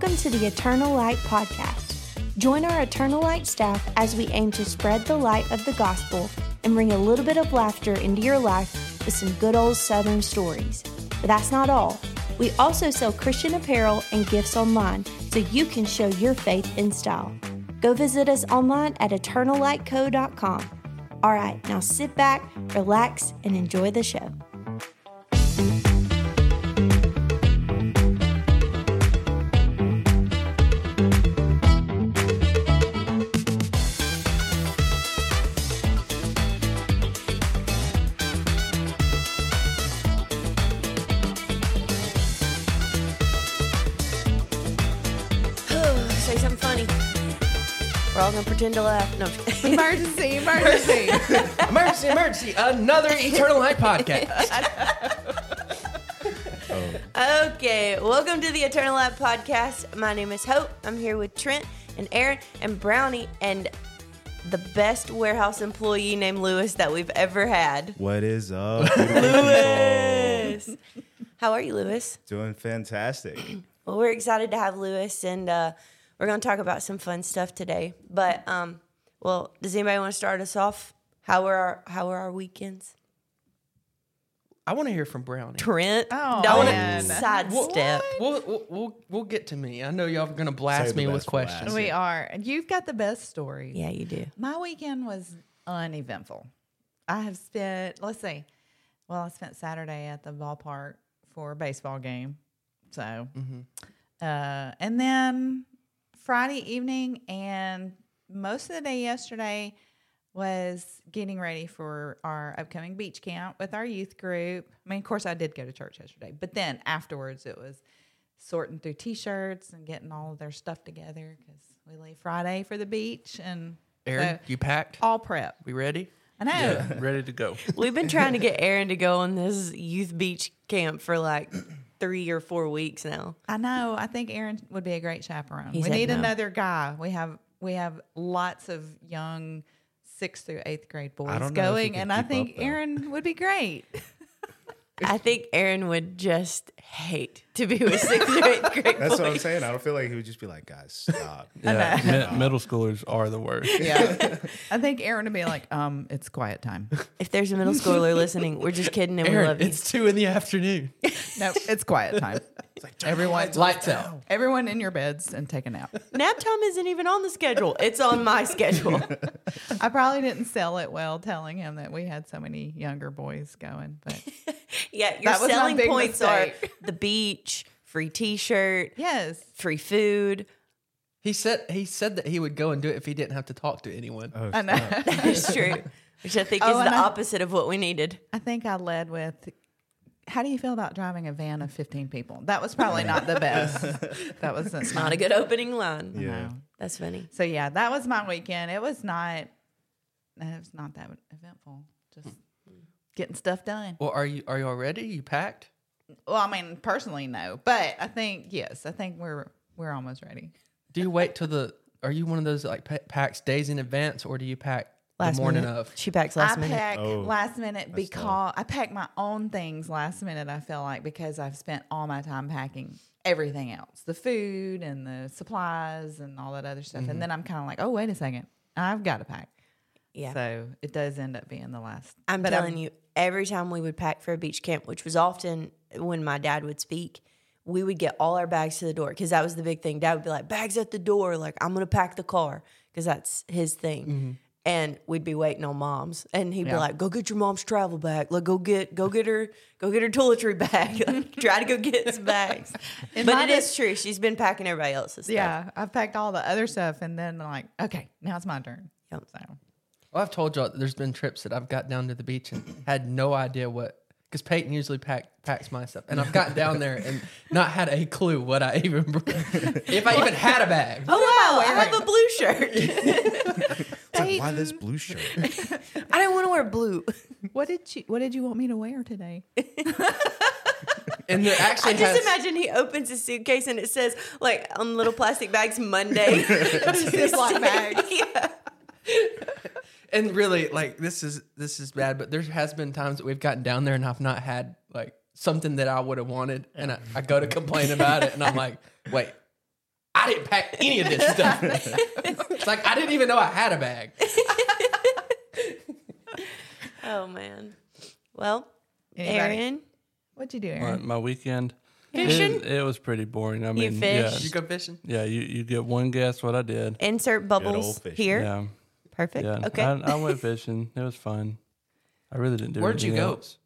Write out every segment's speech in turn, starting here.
Welcome to the Eternal Light Podcast. Join our Eternal Light staff as we aim to spread the light of the gospel and bring a little bit of laughter into your life with some good old Southern stories. But that's not all. We also sell Christian apparel and gifts online so you can show your faith in style. Go visit us online at eternallightco.com. All right, now sit back, relax, and enjoy the show. Pretend to laugh. No. I'm just kidding. Emergency, emergency. emergency, emergency! Another Eternal Light podcast. Okay, welcome to the Eternal Lab podcast. My name is Hope. I'm here with Trent and Aaron and Brownie and the best warehouse employee named Luis that we've ever had. What is up? Luis. How are you, Luis? Doing fantastic. Well, we're excited to have Luis, and uh, we're going to talk about some fun stuff today. But, um, well, does anybody want to start us off? How were our How were our weekends? I want to hear from Brownie. Trent, Oh, don't man. sidestep. We'll, we'll, we'll, we'll get to me. I know y'all are going to blast Save me with questions. last. we are. And You've got the best story. Yeah, you do. My weekend was uneventful. I have spent, let's see, well, I spent Saturday at the ballpark for a baseball game. So, Mm-hmm. uh, and then Friday evening and most of the day yesterday was getting ready for our upcoming beach camp with our youth group. I mean, of course, I did go to church yesterday, but then afterwards it was sorting through t-shirts and getting all of their stuff together because we leave Friday for the beach and Aaron, so you packed? all prep. We ready? I know. ready to go. We've been trying to get Aaron to go on this youth beach camp for like three or four weeks now. I know. I think Aaron would be a great chaperone. He we need no. another guy. We have we have lots of young sixth through eighth grade boys don't know if he going, and I think up. Aaron would be great. I think Aaron would just hate to be with sixth or eighth grade That's what I'm saying. I don't feel like he would just be like, guys, stop. Yeah, mi- middle schoolers are the worst. Yeah, I think Aaron would be like, um, it's quiet time. If there's a middle schooler listening, we're just kidding and we love you. it's two in the afternoon. no, it's quiet time. Like Everyone, lights out. Everyone in your beds and take a nap. Nap time isn't even on the schedule. It's on my schedule. I probably didn't sell it well, telling him that we had so many younger boys going, but Yeah, your That was my selling big points mistake. are the beach, free T-shirt, yes, free food. He said he said that he would go and do it if he didn't have to talk to anyone. Oh, I know. That's true. Which I think Oh, is the I- opposite of what we needed. I think I led with, how do you feel about driving a van of 15 people? That was probably not the best. that wasn't Not a good opening line. Yeah. Uh-huh. That's funny. So yeah, that was my weekend. It was not, it was not that eventful. Just mm. getting stuff done. Well, are you are you all ready? You packed? Well, I mean, personally, no, but I think yes, I think we're we're almost ready. Do you wait till the? Are you one of those like pa- packs days in advance, or do you pack Last the morning minute. of? She packs last I minute. pack Oh, last minute that's because I pack my own things last minute. I feel like because I've spent all my time packing everything else, the food and the supplies and all that other stuff, Mm-hmm. and then I'm kind of like, oh wait a second, I've got to pack. Yeah. So it does end up being the last. I'm but telling you, every time we would pack for a beach camp, which was often when my dad would speak, we would get all our bags to the door because that was the big thing. Dad would be like, bags at the door, like, I'm going to pack the car because that's his thing. Mm-hmm. And we'd be waiting on mom's, and he'd be like, "Go get your mom's travel bag. Like, go get, go get her, go get her toiletry bag. like, try to go get some bags." But it is true. She's been packing everybody else's stuff. Yeah, I've packed all the other stuff, and then like, okay, now it's my turn. Yep. So Well, I've told y'all that there's been trips that I've got down to the beach and had no idea what because Peyton usually pack, packs my stuff, and I've gotten down there and not had a clue what I even if I even had a bag. Oh wow, I have a blue shirt. It's like, why this blue shirt? I didn't want to wear blue. what did you What did you want me to wear today? And there actually I just has, imagine he opens his suitcase and it says like on little plastic bags Monday. Ziploc bags. yeah. And really like this is this is bad, but there has been times that we've gotten down there and I've not had like something that I would have wanted, and I, I go to complain about it, and I'm like, wait, I didn't pack any of this stuff. it's like I didn't even know I had a bag. Oh man. Well, Anybody? Aaron, What'd you do, My, Aaron? my weekend. Fishing? It, it was pretty boring. I mean, you fish? You go fishing? yeah. You you get one guess what I did. insert bubbles here. Yeah, Perfect. yeah. Okay. I, I went fishing. It was fun. I really didn't do. Anything. Where'd you go? else.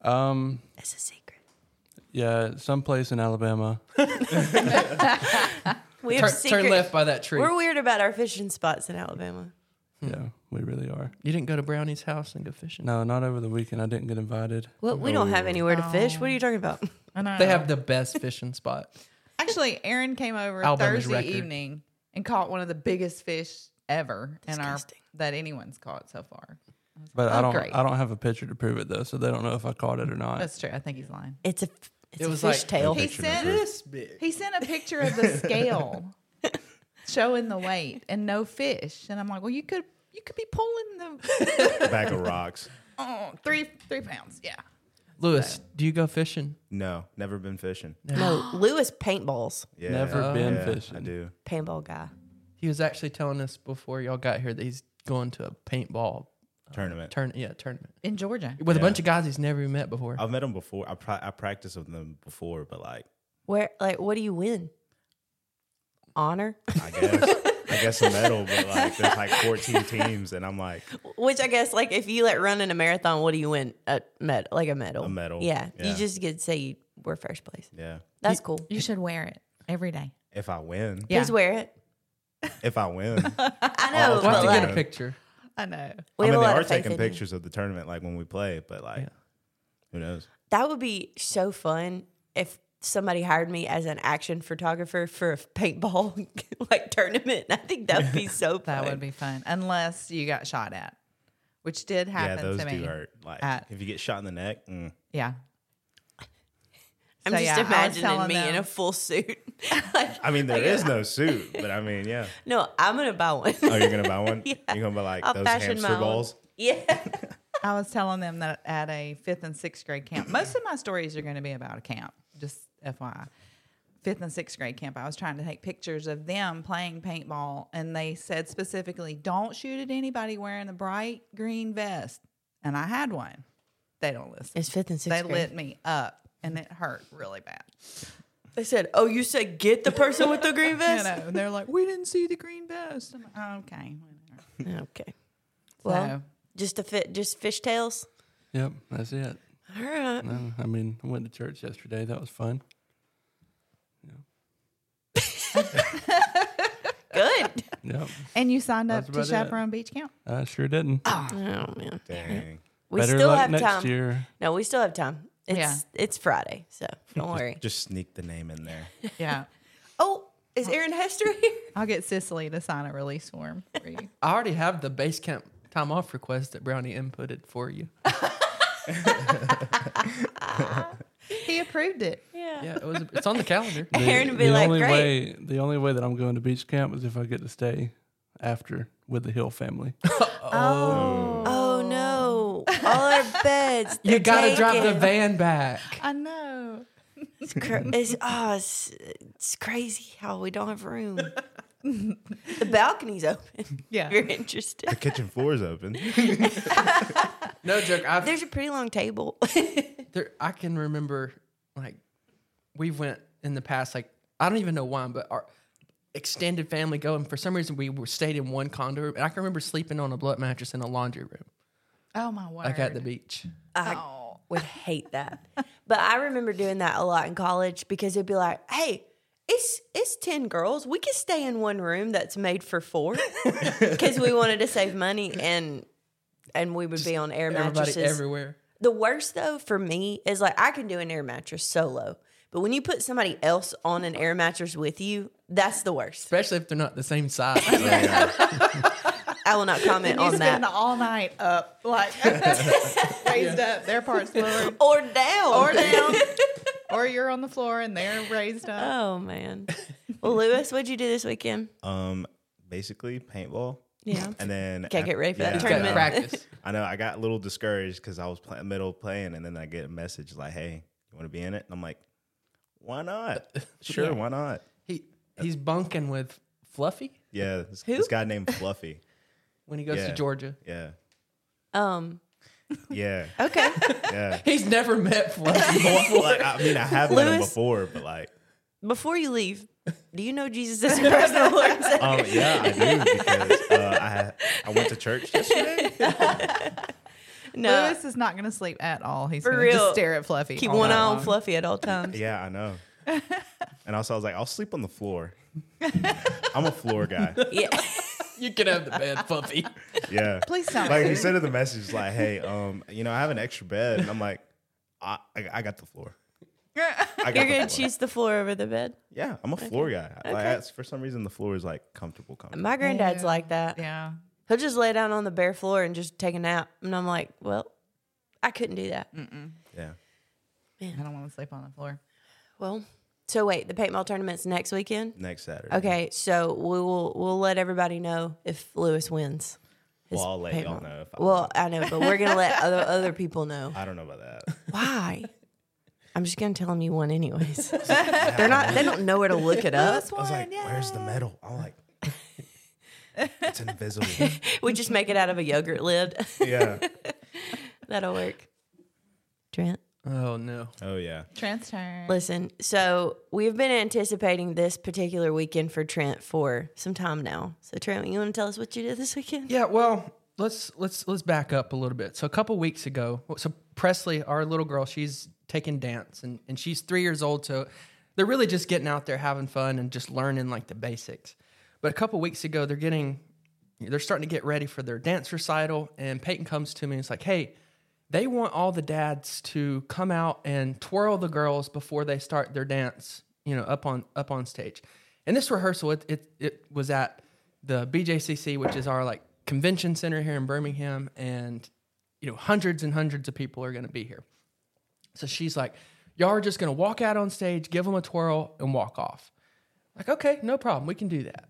Um, That's a secret. yeah, someplace in Alabama. We have Turn, secret. turn left by that tree. We're weird about our fishing spots in Alabama. Yeah, we really are. you didn't go to Brownie's house and go fishing? No, not over the weekend. I didn't get invited. Well, we don't have anywhere to fish. What are you talking about? I know. They have the best fishing spot. Actually, Aaron came over Alabama's Thursday record. evening and caught one of the biggest fish ever in our that anyone's caught so far. But Oh, I don't. great. I don't have a picture to prove it though, so they don't know if I caught it or not. That's true. I think he's lying. It's a it's It a was fish like- tail. He sent. This big. he sent a picture of the scale showing the weight and no fish, and I'm like, well, you could you could be pulling the Bag of rocks. oh, three three pounds. Yeah. Luis, do you go fishing? No, never been fishing. No, Luis paintballs. Yeah. Never been yeah, fishing. I do. Paintball guy. He was actually telling us before y'all got here that he's going to a paintball uh, Tournament. turn yeah tournament In Georgia. with a Yeah. bunch of guys he's never even met before. I've met them before. I pra- I practiced with them before, but like Where like what do you win? Honor, I guess I guess a medal, but like there's like 14 teams, and I'm like which I guess like if you like run in a marathon, what do you win? A med like a medal. A medal, Yeah, you yeah. just get to say you were first place. yeah. That's cool. You should wear it every day. If I win, Yeah. Please wear it. If I win, I know. I'll we'll have to like, get a picture. I know. we I mean they are taking in you. pictures of the tournament like when we play, but like who knows? That would be so fun if somebody hired me as an action photographer for a paintball like tournament. I think that would be so fun. That would be fun, unless you got shot at, which did happen yeah, those to me. do hurt. Like at- if you get shot in the neck, mm, Yeah. I'm So, just yeah, imagining telling me in a full suit. like, I mean there is no suit, but I mean yeah. no, I'm gonna buy one. Oh, you're gonna buy one? Yeah. You're gonna buy like I'll those fashion my hamster own. balls? yeah. I was telling them that at a fifth and sixth grade camp, most of my stories are going to be about a camp, just FYI. Fifth and sixth grade camp, I was trying to take pictures of them playing paintball, and they said specifically, don't shoot at anybody wearing the bright green vest. And I had one. They don't listen. It's fifth and they sixth grade. They lit me up, and it hurt really bad. They said, "Oh, you said get the person with the green You vest." know, and they're like, we didn't see the green vest. I'm like, "Oh, okay, whatever. Okay. Well, So- just to fit, just fishtails. Yep, that's it. All right. No, I mean, I went to church yesterday. That was fun. Good. Yep, And you signed up to about it. chaperone beach camp? I sure didn't. oh man. Dang. We Better still luck have next time. year. No, we still have time. It's Yeah. it's Friday, so don't worry. Just sneak the name in there. Yeah. Oh, is Aaron Hester here? I'll get Cicely to sign a release form for you. I already have the base camp time off request that Brownie inputted for you. he approved it. Yeah. Yeah, it was. It's on the calendar. The, Aaron would be the like, only "Great." way the only way that I'm going to beach camp is if I get to stay after with the Hill family. Oh no! All our beds. You gotta drop the van back. I know. It's, cra- it's, oh, it's, it's crazy how we don't have room. the balcony's open. Yeah. If you're interested. The kitchen floor is open. No joke. I've There's a pretty long table. there. I can remember like we went in the past. Like I don't even know why, but our extended family go, and for some reason we were stayed in one condo room. And I can remember sleeping on a blood mattress in a laundry room, Oh my word. like at the beach. I Oh. would hate that. But I remember doing that a lot in college because it'd be like, hey, it's it's 10 girls. We could stay in one room that's made for four because we wanted to save money and and we would be on air mattresses. everywhere. The worst though for me is like I can do an air mattress solo, but when you put somebody else on an air mattress with you, that's the worst. Especially if they're not the same size. I will not comment on that. all night up, like raised up, their parts lowered, Or down. or down, or you're on the floor and they're raised up. Oh man. Well, Luis, what'd you do this weekend? Um, basically paintball. Yeah. And then Can't get ready for that Got tournament. practice. I know I got a little discouraged because I was play- middle playing, and then I get a message like, "Hey, you want to be in it?" And I'm like, "Why not? Sure, why not?" He he's bunking with Fluffy Yeah, this, Who? this guy named Fluffy. When he goes to Georgia. Yeah, Um. yeah, Okay. yeah. He's never met Fluffy before. like, I mean, I have met him before, but like, Before you leave, do you know Jesus is your personal Lord and Savior? um, yeah, I do because uh, I I went to church yesterday. No. Luis is not going to sleep at all. He's going to just real. stare at Fluffy. Keep all one night eye on. Fluffy at all times. Yeah, I know. And also, I was like, I'll sleep on the floor. I'm a floor guy. Yeah. You can have the bed, Fluffy. Yeah. Please don't. Like he sent said in the message, like, "Hey, um, you know, I have an extra bed," and I'm like, "I, I, I got the floor. I got You're the gonna floor. choose the floor over the bed. Yeah, I'm a floor guy. Like, Okay. for some reason, the floor is like comfortable, comfortable. My granddad's Yeah. like that. yeah. He'll just lay down on the bare floor and just take a nap. And I'm like, well, I couldn't do that. Yeah. Man, I don't want to sleep on the floor. Well, so wait, the paintball tournament's next weekend. Next Saturday. Okay, so we will we'll let everybody know if Luis wins. his Well, I'll let y'all paintball. know if I Well, I know, but we're gonna let other other people know. I don't know about that. Why? I'm just gonna tell them you won anyways. They're not. They don't know where to look it up. I was like, "Where's the medal?" I'm like, "It's invisible." We just make it out of a yogurt lid. yeah. That'll work. Trent. Oh no. Oh yeah. Trent's turn. Listen, so we've been anticipating this particular weekend for Trent for some time now. So Trent, you want to tell us what you did this weekend? Yeah, well, let's let's let's back up a little bit. So a couple weeks ago, so Presley, our little girl, she's taking dance and, and she's three years old, so they're really just getting out there having fun and just learning like the basics. But a couple weeks ago, they're getting they're starting to get ready for their dance recital, and Peyton comes to me and it's like, hey, they want all the dads to come out and twirl the girls before they start their dance, you know, up on up on stage. And this rehearsal, it it, it was at the BJCC, which is our like convention center here in Birmingham, and you know, hundreds and hundreds of people are going to be here. So she's like, y'all are just going to walk out on stage, give them a twirl, and walk off. Like, okay, no problem, we can do that.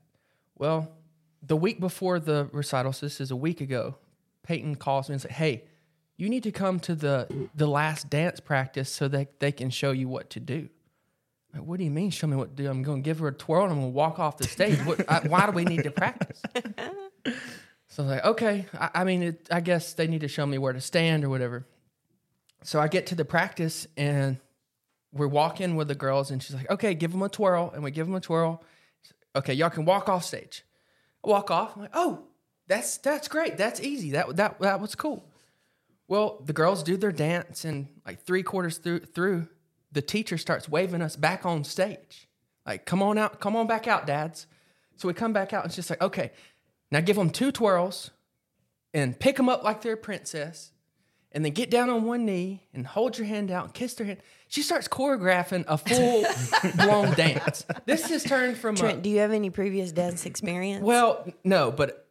Well, the week before the recital, so this is a week ago, Peyton calls me and says, hey, you need to come to the the last dance practice so that they can show you what to do. Like, what do you mean? Show me what to do? I'm going to give her a twirl and I'm going to walk off the stage. What, I, why do we need to practice? So I was like, okay. I, I mean, it, I guess they need to show me where to stand or whatever. So I get to the practice and we're walking with the girls, and she's like, okay, give them a twirl. And we give them a twirl. Okay, y'all can walk off stage. I walk off. I'm like, oh, that's that's great. That's easy. That that that was cool. Well, the girls do their dance, and like three quarters through through, the teacher starts waving us back on stage. Like, come on out, come on back out, dads. So we come back out, and she's like, okay, now give them two twirls and pick them up like they're a princess, and then get down on one knee and hold your hand out and kiss their hand. She starts choreographing a full blown dance. This has turned from a, Trent, do you have any previous dance experience? well, no, but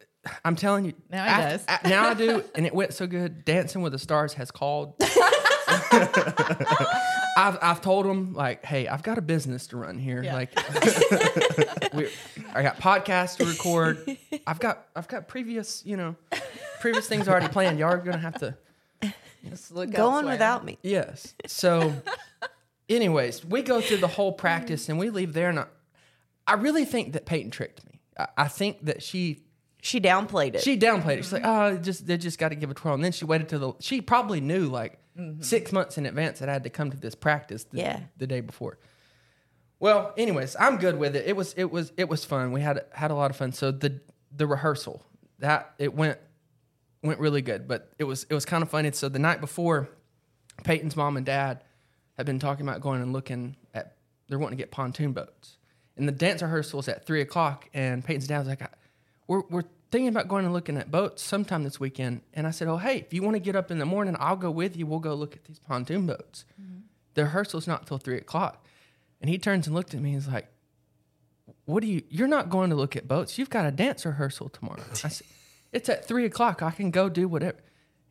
I'm telling you, Now he af- does. a- now I do, and it went so good. Dancing with the Stars has called. I've I've told them like, hey, I've got a business to run here. Yeah. Like, we, I got podcasts to record. I've got I've got previous you know previous things already planned. Y'all are gonna have to Just look Go on without me. yes. So, anyways, we go through the whole practice and we leave there, and I, I really think that Peyton tricked me. I, I think that she She downplayed it. she downplayed it. She's like, oh, just they just got to give a twirl. And then she waited till the. She probably knew like mm-hmm. six months in advance that I had to come to this practice. The, Yeah. the day before. Well, anyways, I'm good with it. It was it was it was fun. We had had a lot of fun. So the the rehearsal that it went went really good, but it was it was kind of funny. So the night before, Peyton's mom and dad had been talking about going and looking at. They're wanting to get pontoon boats, and the dance rehearsal was at three o'clock. And Peyton's dad was like, "We're we're thinking about going and looking at boats sometime this weekend." And I said, "Oh, hey, if you want to get up in the morning, I'll go with you. We'll go look at these pontoon boats." Mm-hmm. The rehearsal's not till three o'clock, and he turns and looked at me. and He's like, "What do you? You're not going to look at boats. You've got a dance rehearsal tomorrow." I said, "It's at three o'clock. I can go do whatever."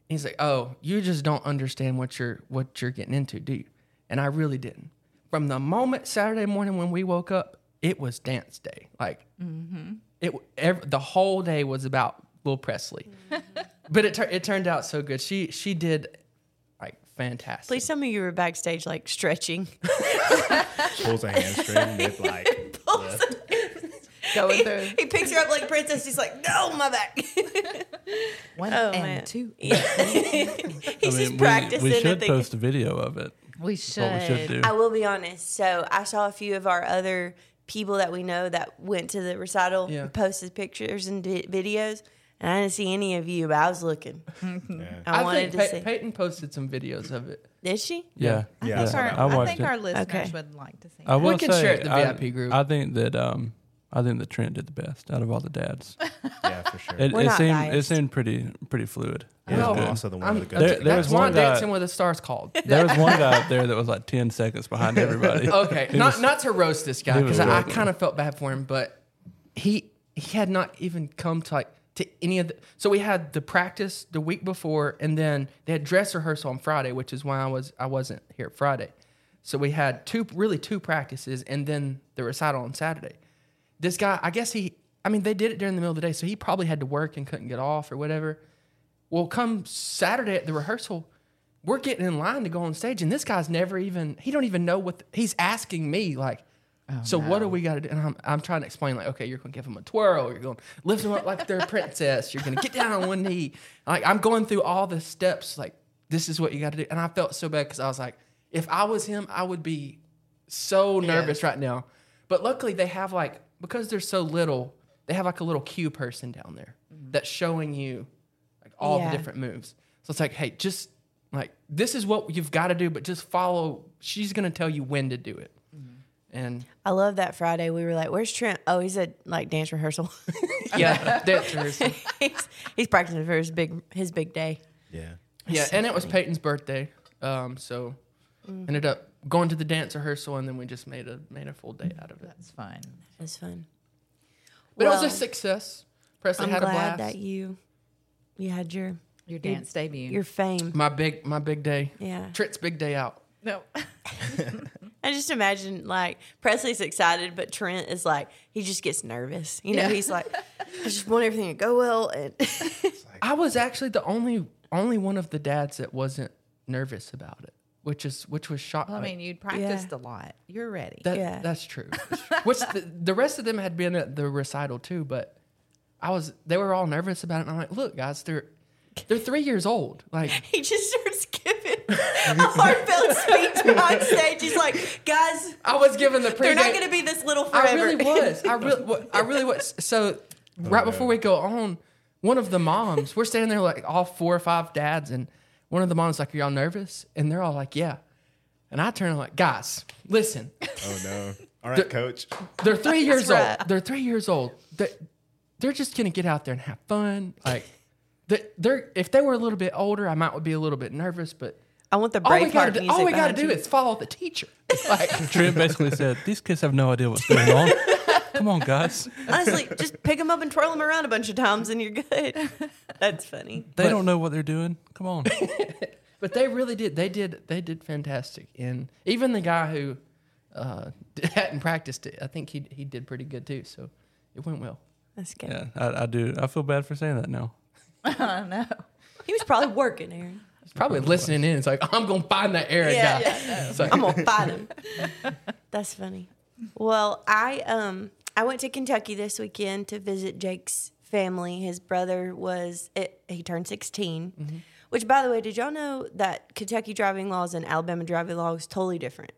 He's like, "Oh, you just don't understand what you're what you're getting into, do you?" And I really didn't. From the moment Saturday morning when we woke up, it was dance day. Like mm-hmm. It, ev the whole day was about Will Presley. Mm-hmm. but it tur- it turned out so good. She she did like fantastic. Please tell me you were backstage like stretching. Pulls a hamstring with like. yeah. Going he, through he picks her up like princess. He's like, no, my back. one Oh, and man. two. Yeah. He's I just practicing. we, we at should the- post a video of it. We should. what we should do. I will be honest. So I saw a few of our other people that we know that went to the recital Yeah. posted pictures and vi- videos, and I didn't see any of you, but I was looking. Yeah. I, I, wanted think to Pey- see. Peyton posted some videos of it. Did she? Yeah, Yeah, I saw Our- I I, think it. our listeners Okay. would like to see. I will can say, share it in the I- VIP group. I think that um, I think that Trent did the best out of all the dads. Yeah, for sure. It, We're it not seemed biased. it seemed pretty pretty fluid. It Yeah, was good. also the one I'm- with the There- good. there That's was why one guy- Dancing with the Stars called. There was one guy up there that was like ten seconds behind everybody. Okay, He not was- not to roast this guy he was because I, I working. kind of felt bad for him, but he he had not even come to like to any of the. So we had the practice the week before, and then they had dress rehearsal on Friday, which is why I was I wasn't here Friday. So we had two really two practices, and then the recital on Saturday. This guy, I guess he, I mean, they did it during the middle of the day, so he probably had to work and couldn't get off or whatever. Well, come Saturday at the rehearsal, we're getting in line to go on stage, and this guy's never even, he don't even know what, the- he's asking me, like, oh, so what do we got to do? And I'm, I'm trying to explain, like, okay, you're going to give him a twirl, you're going to lift him up like they're a princess, you're going to get down on one knee. Like, I'm going through all the steps, like, this is what you got to do. And I felt so bad because I was like, if I was him, I would be so nervous right now. But luckily, they have like because they're so little, they have like a little cue person down there mm-hmm. that's showing you like all Yeah. the different moves. So it's like, hey, just like this is what you've got to do, but just follow. She's gonna tell you when to do it. Mm-hmm. And I love that Friday. We were like, "Where's Trent?" Oh, he's at like dance rehearsal. yeah, dance rehearsal. he's, he's practicing for his big his big day. Yeah. Yeah, and it was Peyton's birthday, um, so mm. ended up going to the dance rehearsal, and then we just made a made a full day out of it. That's fine. That's fun. But it was a success. Presley I'm had a glad blast. that you you had your Your dance debut. your fame. my big my big day. Yeah. Trent's big day out. no. I just imagine like Presley's excited, but Trent is like he just gets nervous. You know, he's like, I just want everything to go well. And I was actually the only only one of the dads that wasn't nervous about it, which is which was shocking. I uh, mean, you'd practiced a lot. You're ready. that, yeah. that's true. which the, the rest of them had been at the recital too, but I was they were all nervous about it. And I'm like, look, guys, they're they're three years old. Like he just starts giving a heartfelt speech on stage. He's like, guys, I was given the pre. they're not going to be this little forever. I really was. I really, I really was. So right oh, before we go on, one of the moms, we're standing there like all four or five dads, and one of the moms like, "Are y'all nervous?" And they're all like, "Yeah." And I turn and like, guys, listen, Oh no. All right, coach. they're three years right. old. They're three years old. They're, they're just gonna get out there and have fun. Like, they- they're if they were a little bit older, I might be a little bit nervous, but. I want the All we gotta do, music. all we gotta do you. is follow the teacher. Like, Trent basically said, "These kids have no idea what's going on. Come on, guys. honestly just pick them up and twirl them around a bunch of times, and you're good. That's funny. They But- don't know what they're doing. Come on." But they really did. They did. They did fantastic. And even the guy who uh, hadn't practiced it, I think he he did pretty good too. So it went well. That's good. Yeah, I, I do. I feel bad for saying that now. I don't know. He was probably working, Aaron. He's probably listening in. It's like I'm gonna find that Aaron Yeah, guy. yeah, It's like, I'm gonna fight him. That's funny. Well, I um I went to Kentucky this weekend to visit Jake's family. His brother was it, he turned 16. Mm-hmm. Which, by the way, did y'all know that Kentucky driving laws and Alabama driving laws totally different?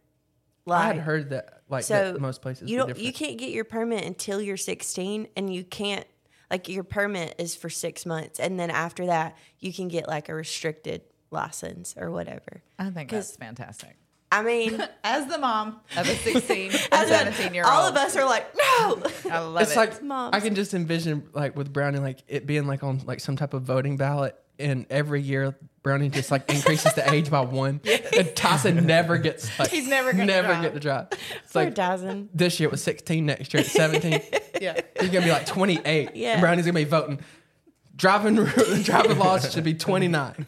I had heard that like so that most places you don't different. you can't get your permit until you're 16, and you can't like your permit is for six months, and then after that you can get like a restricted license or whatever. I think that's fantastic. I mean. As the mom of a 16 and 17 year old, all of us are like, no. I love it. it's it. like Moms. I can just envision like with Brownie like it being like on like some type of voting ballot. And every year, Brownie just like increases the age by one, and Tyson never gets like He's never gonna never drive. get to drive. It's Poor like Dyson. this year it was 16, next year it's 17. yeah. He's gonna be like 28. Yeah. And Brownie's gonna be voting. Driving driving laws should be 29.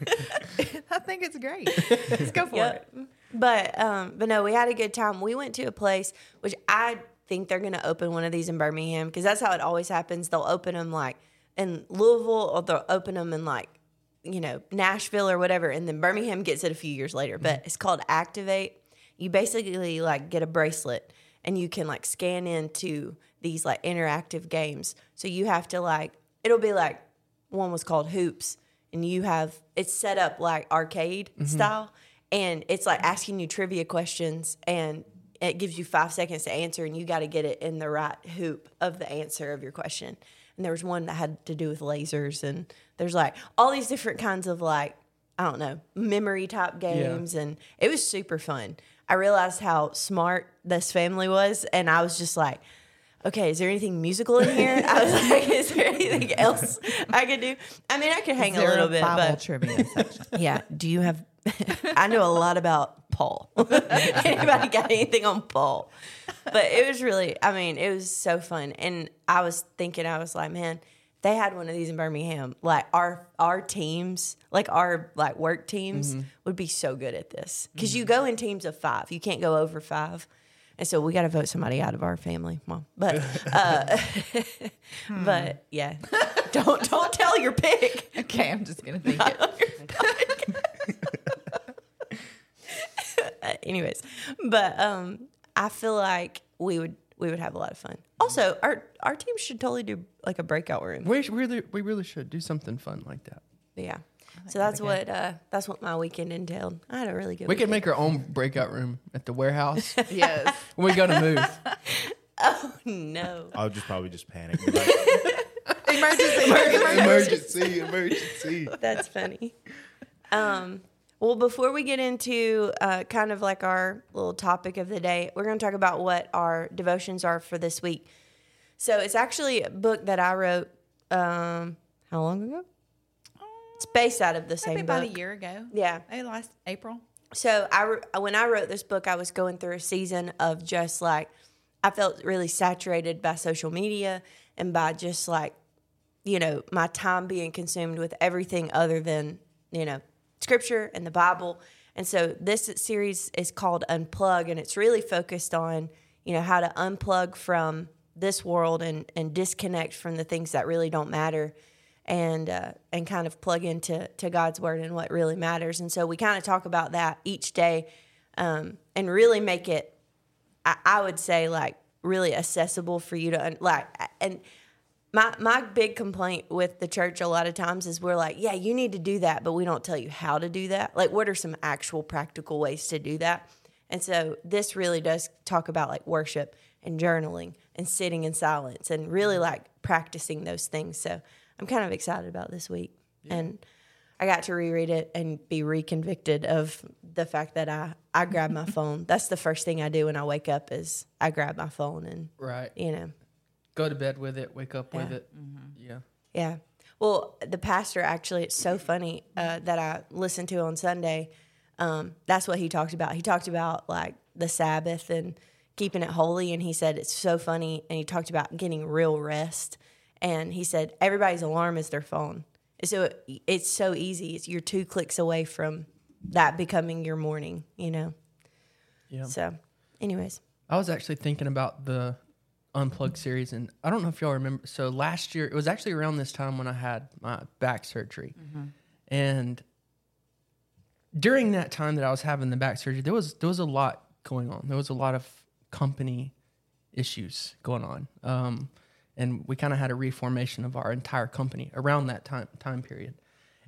I think it's great. Let's go for Yep. it. But um, but no, we had a good time. We went to a place which I think they're gonna open one of these in Birmingham because that's how it always happens. They'll open them like in Louisville or they'll open them in like you know Nashville or whatever, and then Birmingham gets it a few years later. But it's called Activate. You basically like get a bracelet, and you can like scan into these like interactive games. So you have to like it'll be like one was called Hoops, and you have it's set up like arcade style, and it's like asking you trivia questions, and it gives you five seconds to answer, and you got to get it in the right hoop of the answer of your question. And there was one that had to do with lasers, and there's like all these different kinds of like I don't know memory type games, and it was super fun. I realized how smart this family was, and I was just like, okay, is there anything musical in here? I was like, is there anything else I could do? I mean, I could hang a little bit, Bible but trivia section. yeah. Do you have? I know a lot about Paul. Anybody got anything on Paul? But it was really, I mean, it was so fun, and I was thinking, I was like, man, they had one of these in Birmingham. Like our our teams, like our like work teams, mm-hmm. would be so good at this because you mm-hmm. go in teams of five. You can't go over five. And so we got to vote somebody out of our family, mom. But, uh, hmm. but yeah, don't don't tell your pick. Okay, I'm just gonna think it. Anyways, but um, I feel like we would we would have a lot of fun. Also, our our team should totally do like a breakout room. We sh- really, we really should do something fun like that. Yeah. So that's what uh, that's what my weekend entailed. I had a really good. We could weekend. make our own breakout room at the warehouse Yes. when we go to move. Oh no. I'll just probably just panic. Be like, Emergency. emergency, emergency. That's funny. Um, well, before we get into uh, kind of like our little topic of the day, we're going to talk about what our devotions are for this week. So it's actually a book that I wrote. Um, how long ago? It's based out of the same book. Maybe about book. a year ago. Yeah. Maybe last April. So I when I wrote this book, I was going through a season of just like I felt really saturated by social media and by just like you know my time being consumed with everything other than you know scripture and the Bible. And so this series is called Unplug, and it's really focused on you know how to unplug from this world and and disconnect from the things that really don't matter and uh, and kind of plug into to God's word and what really matters. And so we kind of talk about that each day, um, and really make it, I, I would say, like really accessible for you to un- like. And my my big complaint with the church a lot of times is we're like, yeah, you need to do that, but we don't tell you how to do that. Like, what are some actual practical ways to do that? And so this really does talk about like worship and journaling and sitting in silence and really mm-hmm. like practicing those things. So I'm kind of excited about this week. And I got to reread it and be reconvicted of the fact that I, I grab my phone. That's the first thing I do when I wake up is I grab my phone and, Right. you know, Go to bed with it. Wake up with Yeah. it. Yeah. Yeah. Well, the pastor actually, it's so funny uh, that I listened to on Sunday. Um, that's what he talked about. He talked about like the Sabbath and keeping it holy. And he said it's so funny. And he talked about getting real rest. And he said everybody's alarm is their phone. So it, it's so easy. It's, you're two clicks away from that becoming your morning, you know? Yeah. So, anyways. I was actually thinking about the Unplugged series, and I don't know if y'all remember. So last year, it was actually around this time when I had my back surgery, and during that time that I was having the back surgery, there was there was a lot going on. There was a lot of company issues going on, um, and we kind of had a reformation of our entire company around that time time period.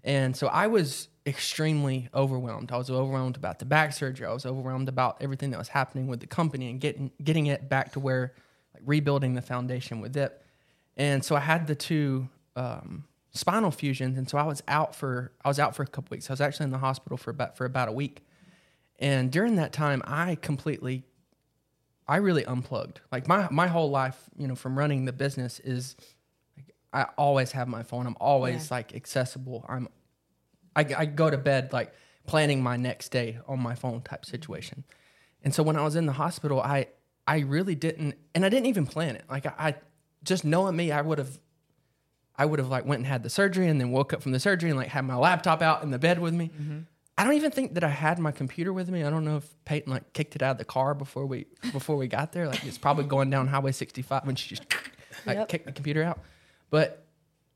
And so I was extremely overwhelmed. I was overwhelmed about the back surgery. I was overwhelmed about everything that was happening with the company and getting getting it back to where rebuilding the foundation with it. And so I had the two um, spinal fusions, and so I was out for I was out for a couple weeks. I was actually in the hospital for about for about a week. And during that time, I completely I really unplugged. Like my my whole life, you know, from running the business is like I always have my phone. I'm always like accessible. I'm I, I go to bed like planning my next day on my phone type situation. And so when I was in the hospital, I I really didn't and I didn't even plan it. Like I, I just knowing me, I would have I would have like went and had the surgery and then woke up from the surgery and like had my laptop out in the bed with me. Mm-hmm. I don't even think that I had my computer with me. I don't know if Peyton like kicked it out of the car before we before we got there. Like it's probably going down Highway 65 when she just like Yep. kicked the computer out. But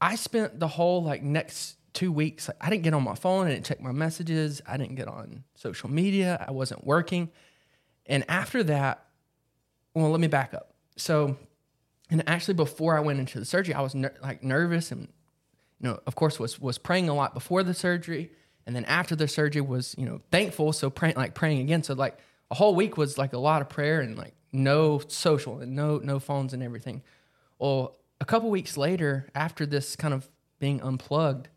I spent the whole like next two weeks. Like, I didn't get on my phone. I didn't check my messages. I didn't get on social media. I wasn't working. And after that, well, let me back up. So, and actually, before I went into the surgery, I was ner- like nervous and, you know, of course, was was praying a lot before the surgery, and then after the surgery was, you know, thankful. So praying like praying again. So like a whole week was like a lot of prayer and like no social and no no phones and everything. Well, a couple weeks later, after this kind of being unplugged,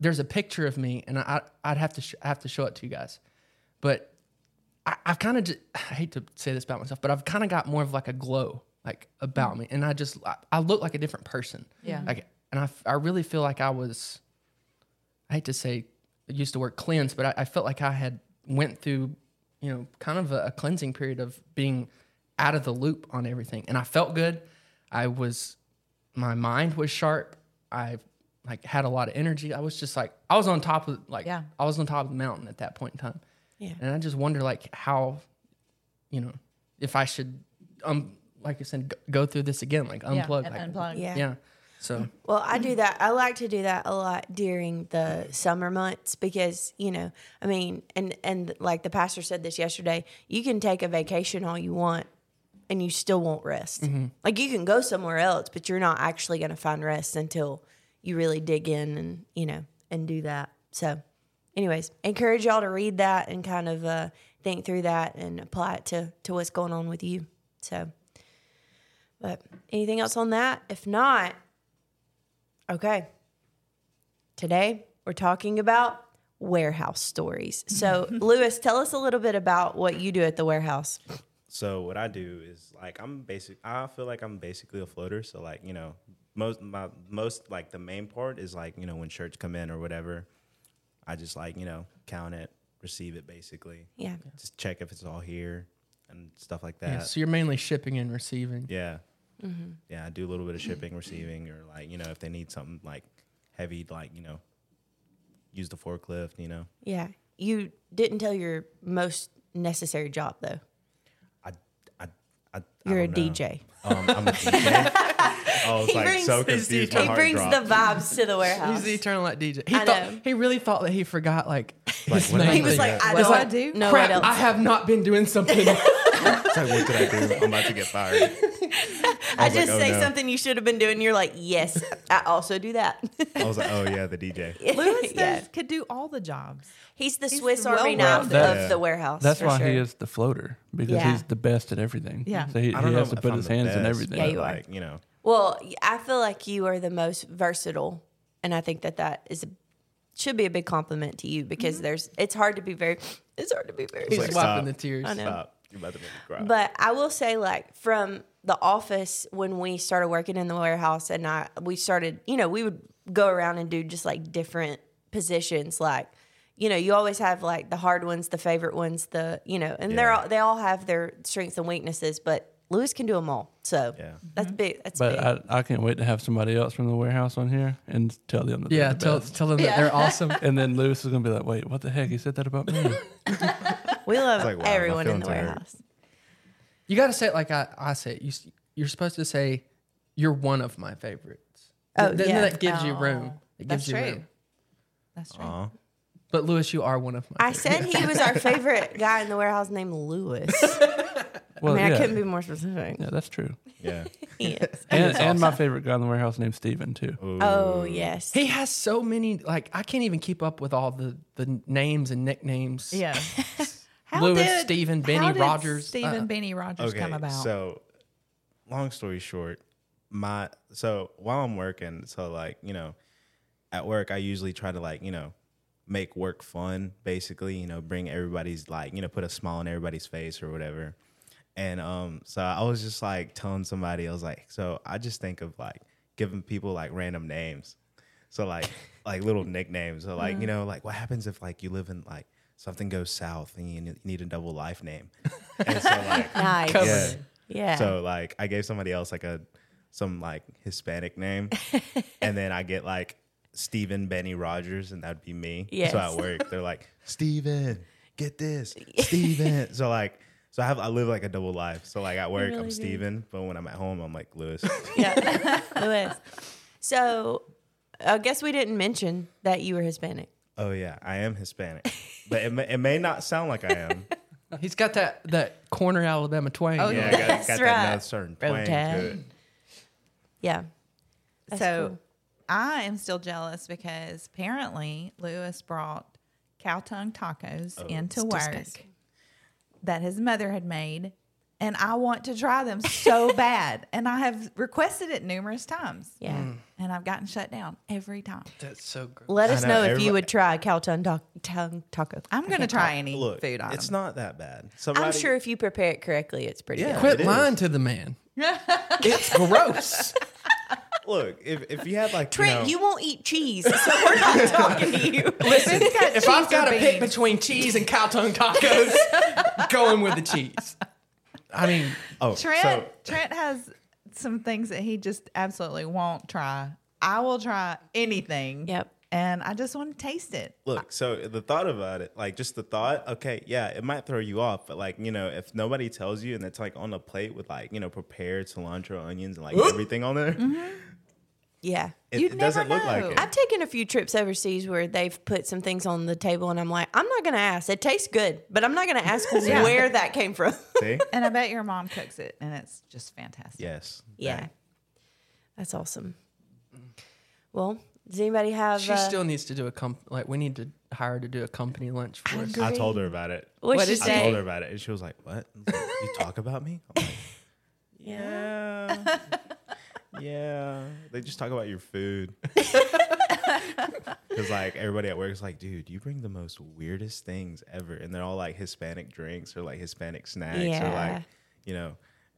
there's a picture of me, and I I'd have to sh- have to show it to you guys, but I, I've kind of I hate to say this about myself, but I've kind of got more of like a glow like about mm. me, and I just I, I look like a different person. Yeah. Like, and I I really feel like I was. I hate to say, used the word cleanse, but I, I felt like I had went through, you know, kind of a, a cleansing period of being out of the loop on everything, and I felt good. I was, my mind was sharp. I like had a lot of energy. I was just like I was on top of like Yeah. I was on top of the mountain at that point in time. Yeah. And I just wonder like how, you know, if I should um like I said, go through this again, like Yeah, unplug, and like, unplug. Yeah. yeah. So Well, I do that. I like to do that a lot during the summer months because, you know, I mean, and and like the pastor said this yesterday, you can take a vacation all you want and you still won't rest. Like you can go somewhere else, but you're not actually going to find rest until you really dig in and, you know, and do that. So, anyways, encourage y'all to read that and kind of uh, think through that and apply it to to what's going on with you. So, but anything else on that? If not, Okay. Today we're talking about warehouse stories. So, Luis, tell us a little bit about what you do at the warehouse. So what I do is like I'm basic. I feel like I'm basically a floater. So like you know most my most like the main part is like you know when shirts come in or whatever, I just like you know count it, receive it basically. Yeah. Just check if it's all here and stuff like that. yeah, so you're mainly shipping and receiving. Yeah. Yeah, I do a little bit of shipping, receiving, or like, you know, if they need something like heavy, like, you know, use the forklift, you know. Yeah. You didn't tell your most necessary job, though. I, I, I, You're I a don't know. DJ. Um, I'm a DJ. Oh, I was like so confused. My he heart brings dropped. the vibes to the warehouse. He's the eternal light DJ. He I thought know. he really thought that he forgot like Like, his what did I main he was like, I What know do I what- do? Know Crap, what else. I have not been doing something. It's like, what did I do? I'm about to get fired. I was like, just oh, say no. something you should have been doing. You're like, yes, I also do that. I was like, oh yeah, the DJ. Luis Yeah. does, could do all the jobs. He's the He's Swiss Army well-rounded. knife of the warehouse. That's for why he is the floater because Yeah. he's the best at everything. Yeah. So he, he has to put his the hands in everything. Yeah, you are. Like, you know, Well, I feel like you are the most versatile, and I think that that is a, should be a big compliment to you because mm-hmm. there's it's hard to be very it's hard to be very. He's like, versatile. wiping stop. the tears. I know. stop. You're about to make me cry. But I will say, like from the office when we started working in the warehouse, and I we started, you know, we would go around and do just like different positions, like. You know, you always have like the hard ones, the favorite ones, the you know, and they're all, they all have their strengths and weaknesses. But Luis can do them all, so Yeah. that's mm-hmm. big. That's But big. I, I can't wait to have somebody else from the warehouse on here and tell them that Yeah, they're the tell best. tell them that they're awesome. And then Luis is gonna be like, "Wait, what the heck? He said that about me." we love like, wow, everyone in the feelings are hurt. warehouse. You got to say it like I, I say it. You you're supposed to say, "You're one of my favorites." Oh, Th- yeah. that gives you room. Oh, It That's gives you true. room. That's true. Aw. But Luis, you are one of my. I favorites. said he was our favorite guy in the warehouse named Luis. Well, I mean, yeah, I couldn't be more specific. yeah, that's true. Yeah. He is. And, and my favorite guy in the warehouse named Steven too. Oh yes. He has so many. Like I can't even keep up with all the the names and nicknames. Yeah. How Luis, did- Stephen, Benny, how did Rogers, Stephen uh, Benny Rogers okay, come about. So, long story short, my so while I'm working, so like you know, at work I usually try to like you know make work fun, basically. You know, bring everybody's like you know put a smile on everybody's face or whatever. And um, so I was just like telling somebody, I was like, so I just think of like giving people like random names. So like like little nicknames. So like, you know, like what happens if like you live in like something goes south and you need a double life name. And so like nice. yeah. Yeah. So like I gave somebody else like a some like Hispanic name. and then I get like Stephen Benny Rogers and that'd be me. Yeah. So at work they're like, Steven, get this. Steven. so like so I have I live like a double life. So like at work really I'm do. Steven, but when I'm at home I'm like Luis. yeah. Luis. So I guess we didn't mention that you were Hispanic. oh yeah, I am Hispanic. But it may, it may not sound like I am. He's got that that corner Alabama twang. Oh, Yeah, yeah. got, got That's that right. certain twang to it. Yeah. That's so cool. I am still jealous because apparently Lewis brought cow tongue tacos oh, into work disgusting. That his mother had made. And I want to try them so bad. And I have requested it numerous times. Yeah. Mm. And I've gotten shut down every time. That's so gross. Let I us know, know, if you would try a cow tongue, ta- taco. I'm going to try any Look, food on it's not that bad. I'm sure if you prepare it correctly, it's pretty Yeah. good. Quit lying to the man. it's gross. Look, if, if you had like Trent, you, you won't eat cheese, so we're not talking to you. Listen, if I've got to pick between cheese and cow tongue tacos, going with the cheese. I mean, oh, Trent so Trent has some things that he just absolutely won't try. I will try anything. Yep. And I just want to taste it. look, so the thought about it, like just the thought, okay, yeah, it might throw you off, but like you know, if nobody tells you and it's like on a plate with like you know prepared cilantro, onions, and like everything on there, mm-hmm. Yeah. it, You'd it doesn't never look like know. it. I've taken a few trips overseas where they've put some things on the table, and I'm like, I'm not going to ask. It tastes good, but I'm not going to ask where that came from. See? And I bet your mom cooks it and it's just fantastic. Yes. yeah. That- That's awesome. Well, does anybody have. she uh, still needs to do a comp. Like we need to hire her to do a company lunch for us. I told her about it. What'd What she did I say? told her about it, and she was like, "What? Was like, you talk about me?" I'm like, yeah, yeah. They just talk about your food. Because like everybody at work is like, "Dude, you bring the most weirdest things ever," and they're all like Hispanic drinks or like Hispanic snacks or like, you know.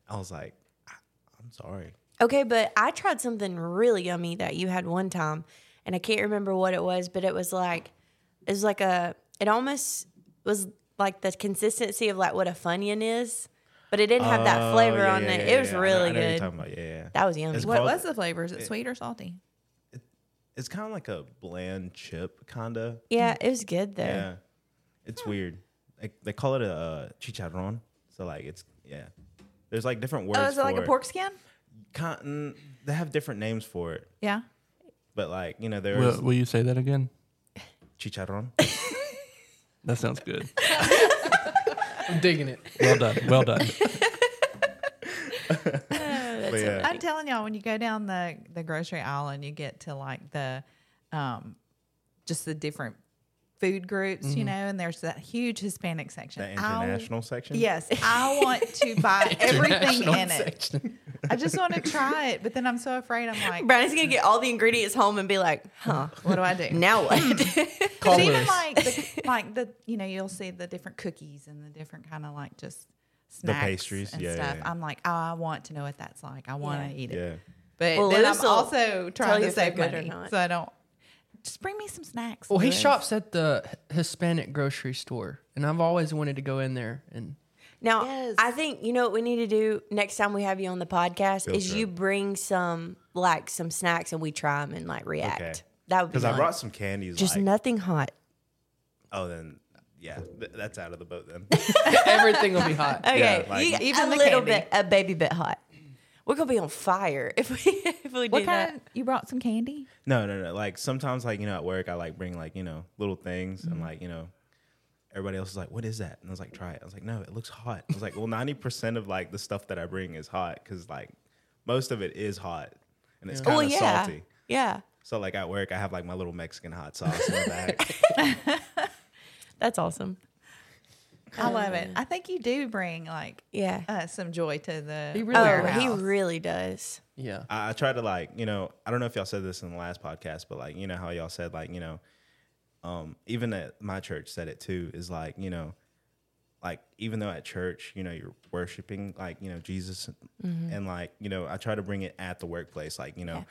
I was like, I- "I'm sorry." Okay, but I tried something really yummy that you had one time, and I can't remember what it was, but it was like it was like a it almost was like the consistency of like what a funyun is, but it didn't have that Oh, flavor yeah, on yeah, it. yeah, it was yeah. I know- really I know good. talking about. Yeah, yeah. That was yummy. It's What called- was the flavor? Is it sweet or salty? It's kind of like a bland chip, kind of. yeah, it was good though. Yeah, it's weird. Like they call it a uh, chicharron. So like it's yeah. There's like different words. Oh, is it like a pork skin? Cotton. They have different names for it, Yeah. but like you know there's Will, will you say that again? chicharron. That sounds good. I'm digging it. Well done. Well done. but yeah, I'm telling y'all, when you go down the the grocery aisle and you get to like the, um, just the different food groups, you know, and there's that huge Hispanic section. the I'll- international section. Yes, I want to buy everything in it. section. I just want to try it, but then I'm so afraid. I'm like, Brian's gonna get all the ingredients home and be like, "Huh? what do I do? Now what?" Hmm. Call even like the, like the you know you'll see the different cookies and the different kind of like just The snacks pastries, and yeah, yeah, stuff. yeah. I'm like, oh, I want to know what that's like. I want to Yeah. eat it. Yeah. But Well, then Luis I'm also trying to save money, not. so I don't. Just bring me some snacks. Well, he Luis. shops at the Hispanic grocery store, and I've always wanted to go in there and Now, Yes. I think you know what we need to do next time we have you on the podcast Field is trip. you bring some like some snacks and we try them and like react. Okay. That would be Because I brought some candies. just like, nothing hot. oh, then yeah, th- that's out of the boat then. everything will be hot. Okay, Yeah, like- you, Even even the a little candy. bit, a baby bit hot. We're gonna be on fire if we if we do What that. kind? Of, you brought some candy? no, no, no. Like sometimes, like you know, at work, I like bring like you know little things, Mm-hmm. and like you know, everybody else is like, "What is that?" And I was like, "Try it." I was like, "No, it looks hot." I was like, "Well, ninety percent of like the stuff that I bring is hot because like most of it is hot, and it's kind well, of yeah, salty." yeah, So like at work, I have like my little Mexican hot sauce in the bag. that's awesome. I love it. I think you do bring like Yeah. uh, some joy to the He really Oh, he really does. Yeah. I, I try to like, you know, I don't know if y'all said this in the last podcast, but like, you know how y'all said like, you know, um, even at my church said it too, is like, you know, like even though at church, you know, you're worshiping like, you know, Jesus and like, you know, I try to bring it at the workplace. Like, you know,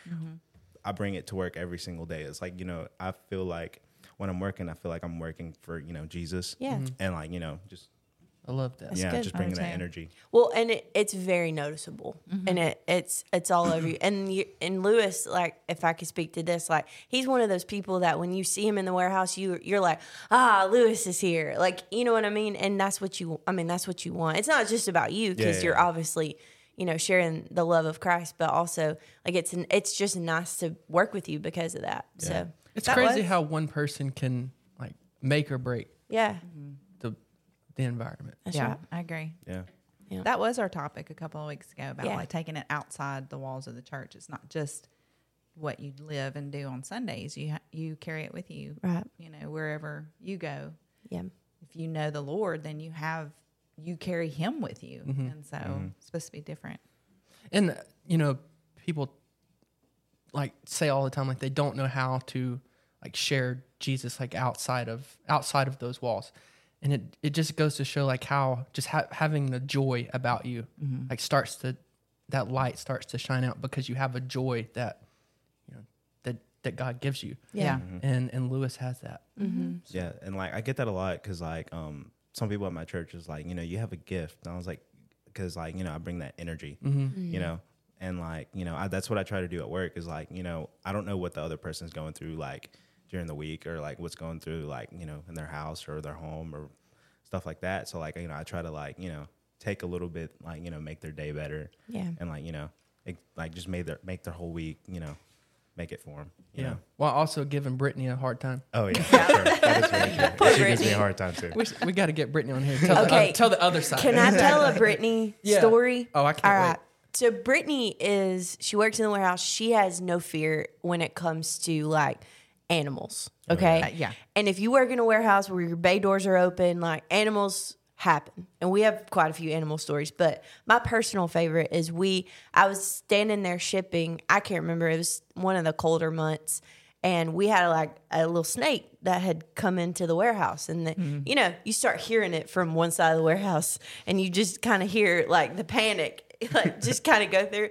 I bring it to work every single day. It's like, you know, I feel like when I'm working, I feel like I'm working for, you know, Jesus. Yeah. Mhm. And like, you know, just I love that. yeah, good. just bringing that energy. Well, and it, it's very noticeable, Mm-hmm. and it it's it's all over you. And you, and Luis, like, if I could speak to this, like, he's one of those people that when you see him in the warehouse, you you're like, ah, Luis is here, like, you know what I mean? And that's what you, I mean, that's what you want. It's not just about you because Yeah, you're yeah. obviously, you know, sharing the love of Christ, but also like it's an, it's just nice to work with you because of that. So It's That crazy was- how one person can like make or break yeah, the the environment. That's yeah, right. I agree. Yeah. Yeah. That was our topic a couple of weeks ago about Yeah. like taking it outside the walls of the church. It's not just what you live and do on Sundays. You ha- you carry it with you, Right. You know, wherever you go. Yeah. If you know the Lord, then you have you carry Him with you, and so it's supposed to be different. And uh, you know, people like say all the time like they don't know how to like share Jesus like outside of outside of those walls. And it it just goes to show like how just ha- having the joy about you mm-hmm. like starts to that light starts to shine out because you have a joy that you know that that God gives you. Yeah. Mm-hmm. And and Luis has that. Mm-hmm. Yeah, and like I get that a lot because like um some people at my church is like you know you have a gift, and I was like because like you know I bring that energy, you know, and like you know I, that's what I try to do at work is like you know I don't know what the other person's going through like during the week or like what's going through like you know in their house or their home or stuff like that. So like you know I try to like you know take a little bit like you know make their day better, Yeah. and like you know it, like just make their make their whole week you know make it for them. You Yeah. know? While also giving Brittany a hard time. Oh yeah, for sure. that is very She gives me Brittany. a hard time too. We, we got to get Brittany on here. Tell, the, Okay. other, tell the other side. Can I tell a Brittany Yeah. story? Oh, I can't All wait. right. So Brittany is she works in the warehouse. She has no fear when it comes to like animals. Okay. Uh, yeah. And if you work in a warehouse where your bay doors are open, like animals happen. And we have quite a few animal stories. But my personal favorite is we I was standing there shipping, I can't remember, it was one of the colder months. And we had like a little snake that had come into the warehouse. And, the, you know, you start hearing it from one side of the warehouse and you just kind of hear like the panic, like just kind of go through.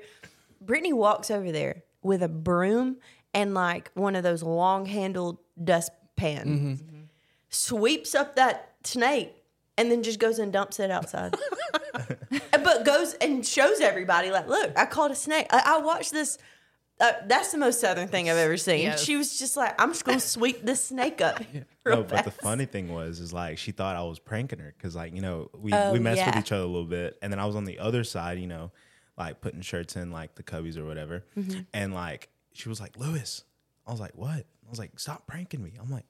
Brittany walks over there with a broom and like one of those long handled dustpans, sweeps up that snake, and then just goes and dumps it outside. but goes and shows everybody, like, look, I caught a snake. I, I watched this. Uh, that's the most southern thing I've ever seen. Yes. She was just like, I'm just gonna sweep this snake up. real No, but the funny thing was, is like she thought I was pranking her because, like, you know, we Oh, we messed with each other a little bit, and then I was on the other side, you know, like putting shirts in like the cubbies or whatever, Mm-hmm. and like she was like, Luis, I was like, what? I was like, stop pranking me. I'm like,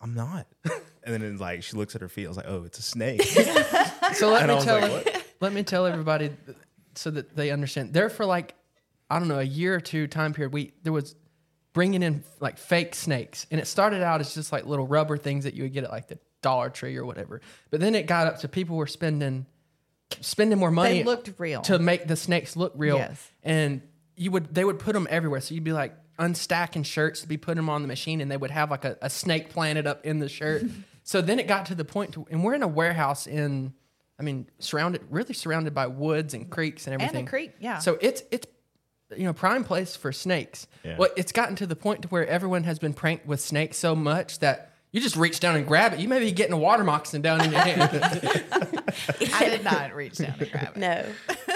I'm not. and then it's like she looks at her feet. I was like, oh, it's a snake. So let And me tell like, let me tell everybody so that they understand. There for like I don't know a year or two time period. We there was bringing in like fake snakes, and it started out as just like little rubber things that you would get at like the Dollar Tree or whatever. But then it got up to people were spending spending more money. They looked real. to make the snakes look real. Yes. And you would they would put them everywhere. So you'd be like unstacking shirts to be putting them on the machine, and they would have like a, a snake planted up in the shirt. so then it got to the point to, and we're in a warehouse in, I mean, surrounded really surrounded by woods and creeks and everything. And a creek, yeah. So it's it's you know prime place for snakes. Yeah. Well, it's gotten to the point to where everyone has been pranked with snakes so much that. You just reach down and grab it. You may be getting a water moccasin down in your hand. I did not reach down and grab it. No,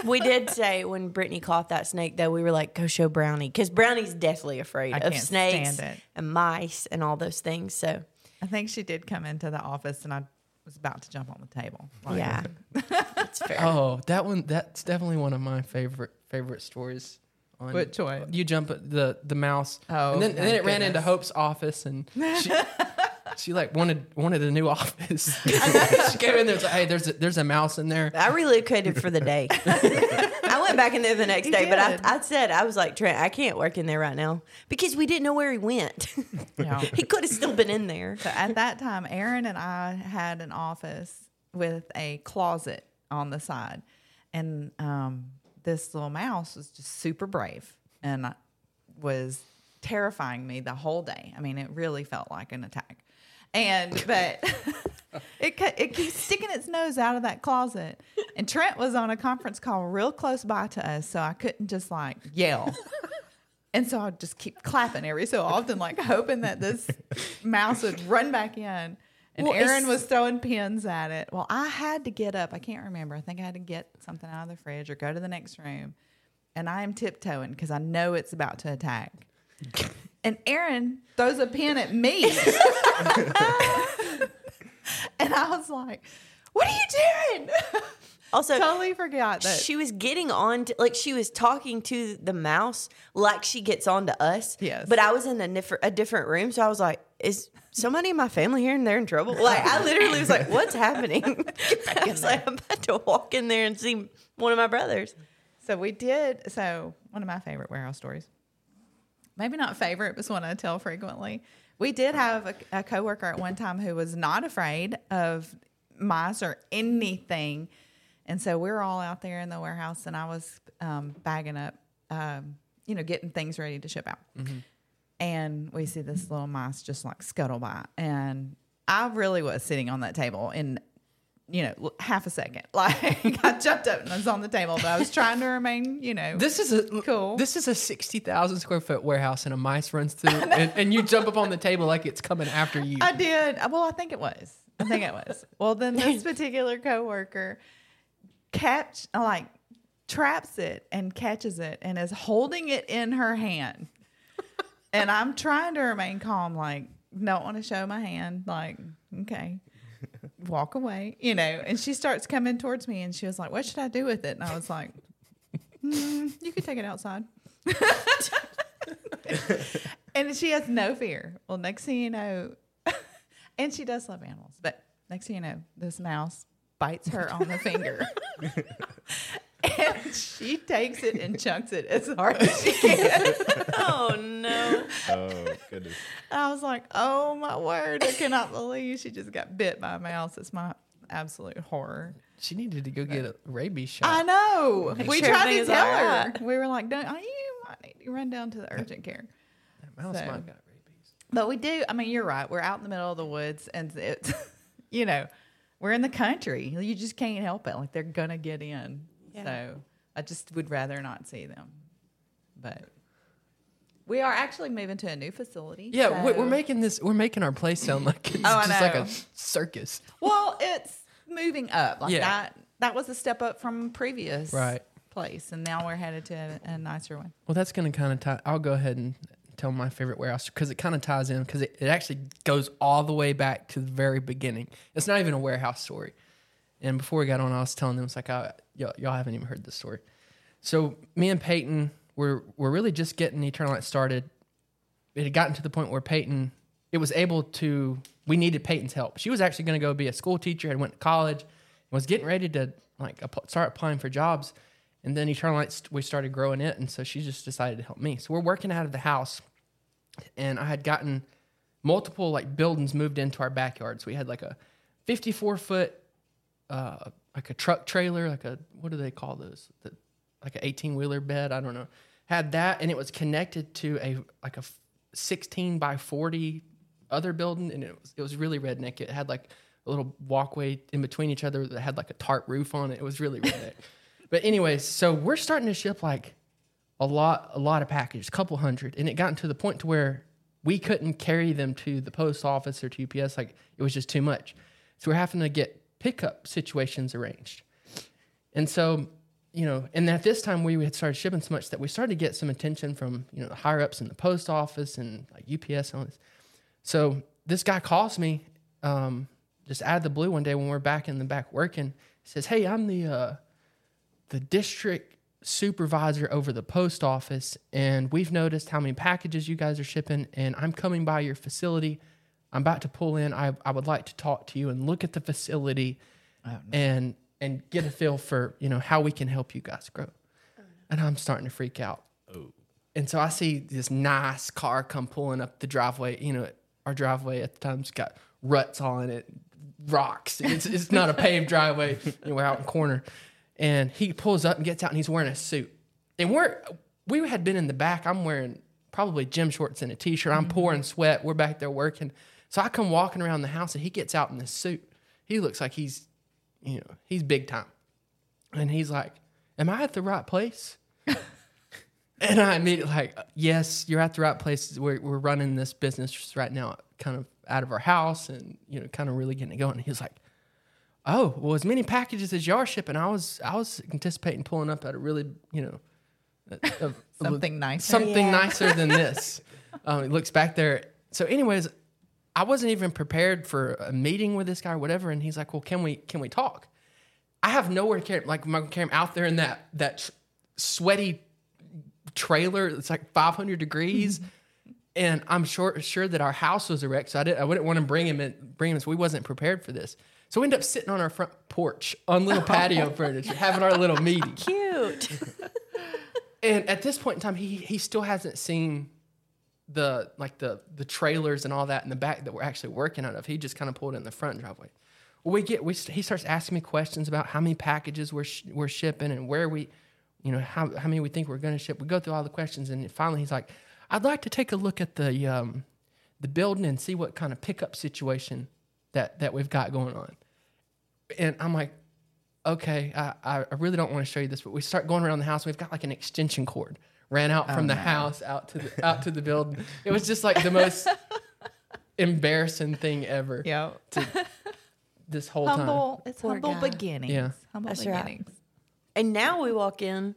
we did say when Brittany caught that snake, though, we were like, "Go show Brownie," because Brownie's deathly afraid I of can't snakes stand it. and mice and all those things. So, I think she did come into the office, and I was about to jump on the table. Like, yeah, that's fair. Oh, that one that's definitely one of my favorite favorite stories. On, Which one? You jump at the the mouse. Oh, and then, and then my it ran into. Hope's office, and she, she like wanted wanted a new office. she came in there and said, "Hey, there's a, there's a mouse in there." I relocated for the day. I went back in there the next You day, but I, did. I said I was like Trent, I can't work in there right now because we didn't know where he went. Yeah. he could have still been in there. So at that time, Aaron and I had an office with a closet on the side, and um, this little mouse was just super brave and was terrifying me the whole day. I mean, it really felt like an attack, and but. It, it keeps sticking its nose out of that closet. And Trent was on a conference call real close by to us, so I couldn't just like yell. And so I'd just keep clapping every so often, like hoping that this mouse would run back in. And Well, Aaron was throwing pins at it. Well, I had to get up. I can't remember. I think I had to get something out of the fridge or go to the next room. And I am tiptoeing because I know it's about to attack. And Aaron throws a pin at me. and I was like, What are you doing? Also, totally forgot that. she was getting on to like she was talking to the mouse like she gets on to us. Yes. But I was in a different a different room, so I was like, "Is somebody in my family here and they're in trouble?" Like I literally was like, "What's happening?" I was like, "I'm about to walk in there and see one of my brothers." So we did. So one of my favorite warehouse stories, maybe not favorite, but one I tell frequently. We did have a, a coworker at one time who was not afraid of mice or anything, and so we were all out there in the warehouse, and I was um, bagging up, um, you know, getting things ready to ship out, and we see this little mouse just like scuttle by, and I really was sitting on that table in you know, half a second. Like I jumped up and I was on the table, but I was trying to remain, you know, This is a Cool. This is a sixty thousand square foot warehouse, and a mice runs through, and, and you jump up on the table like it's coming after you. I did. Uh, well, I think it was. I think it was. Well, then this particular coworker catch uh, like traps it and catches it and is holding it in her hand. And I'm trying to remain calm, like don't want to show my hand, like okay, walk away, you know. And she starts coming towards me, and she was like, "What should I do with it?" And I was like, "Hmm, "You could take it outside." and she has no fear. Well, next thing you know, and she does love animals, but next thing you know, this mouse bites her on the finger. and she takes it and chunks it as hard as she can. Oh no! Oh goodness. I was like, oh my word, I cannot believe she just got bit by a mouse. It's my absolute horror. She needed to go get a rabies shot. I know. Make we sure tried to tell her. right. We were like, don't, oh, you might need to run down to the urgent care. That mouse So- might got rabies. But we do. I mean, you're right. We're out in the middle of the woods, and it's, you know, we're in the country. You just can't help it. Like they're gonna get in. Yeah. So I just would rather not see them. But we are actually moving to a new facility. Yeah, we- so- we're making this. We're making our place sound like it's Oh, just like a circus. Well, it's moving up. Like Yeah. that. That was a step up from previous Right. place, and now we're headed to a, a nicer one. Well, that's going to kind of tie. I'll go ahead and tell my favorite warehouse because it kind of ties in because it, it actually goes all the way back to the very beginning. It's not even a warehouse story. And before we got on, I was telling them, it's like, I, y'all, y'all haven't even heard this story. So me and Peyton were, were really just getting Eternal Light started. It had gotten to the point where Peyton, it was able to, we needed Peyton's help. She was actually going to go be a school teacher and went to college and was getting ready to like start applying for jobs. And then Eternal Light, we started growing it. And so she just decided to help me. So we're working out of the house. And I had gotten multiple like buildings moved into our backyard. So We had like a 54 foot, uh, like a truck trailer, like a, what do they call those? The, like an 18 wheeler bed. I don't know. Had that. And it was connected to a, like a 16 by 40 other building. And it was, it was really redneck. It had like a little walkway in between each other that had like a tarp roof on it. It was really redneck. but anyways, so we're starting to ship like a lot a lot of packages, a couple hundred, and it gotten to the point to where we couldn't carry them to the post office or to UPS. Like it was just too much. So we're having to get pickup situations arranged. And so, you know, and at this time we had started shipping so much that we started to get some attention from, you know, the higher ups in the post office and like UPS and all this. So this guy calls me um, just out of the blue one day when we're back in the back working. He says, Hey, I'm the uh, the district supervisor over the post office, and we've noticed how many packages you guys are shipping, and I'm coming by your facility. I'm about to pull in. I, I would like to talk to you and look at the facility and and get a feel for, you know, how we can help you guys grow. And I'm starting to freak out. Oh. And so I see this nice car come pulling up the driveway. You know, our driveway at the time's got ruts on it, rocks. It's, it's not a paved driveway. You know, we're out in the corner. And he pulls up and gets out and he's wearing a suit. And we're, we had been in the back. I'm wearing probably gym shorts and a t shirt. I'm pouring sweat. We're back there working. So I come walking around the house and he gets out in this suit. He looks like he's, you know, he's big time. And he's like, Am I at the right place? And I immediately like, yes, you're at the right place. We're, we're running this business right now, kind of out of our house, and you know, kind of really getting it going. And he was like, "Oh, well, as many packages as you are shipping, I was I was anticipating pulling up at a really, you know, a- a- Something nicer. something Yeah. nicer than this." Um, he looks back there. So, anyways, I wasn't even prepared for a meeting with this guy or whatever. And he's like, "Well, can we can we talk?" I have nowhere to carry. Like, am I gonna carry him out there in that that sweaty trailer? It's like 500 degrees. Mm-hmm. And I'm sure sure that our house was a wreck, so I didn't. I wouldn't want to bring him in. Bring him. So we wasn't prepared for this. So we ended up sitting on our front porch on little patio furniture, having our little meeting. Cute. And at this point in time, he he still hasn't seen the like the the trailers and all that in the back that we're actually working out of. He just kind of pulled it in the front driveway. Well, we get we he starts asking me questions about how many packages we're sh- we're shipping and where we, you know, how how many we think we're going to ship. We go through all the questions and finally he's like, "I'd like to take a look at the um the building and see what kind of pickup situation that that we've got going on." And I'm like, okay, I, I I really don't want to show you this, but we start going around the house. We've got like an extension cord ran out from oh, the house out to the out to the building. It was just like the most embarrassing thing ever. Yeah. This whole time. Humble. It's Poor humble guy. beginnings. Yeah. Humble That's right. beginnings. and now we walk in,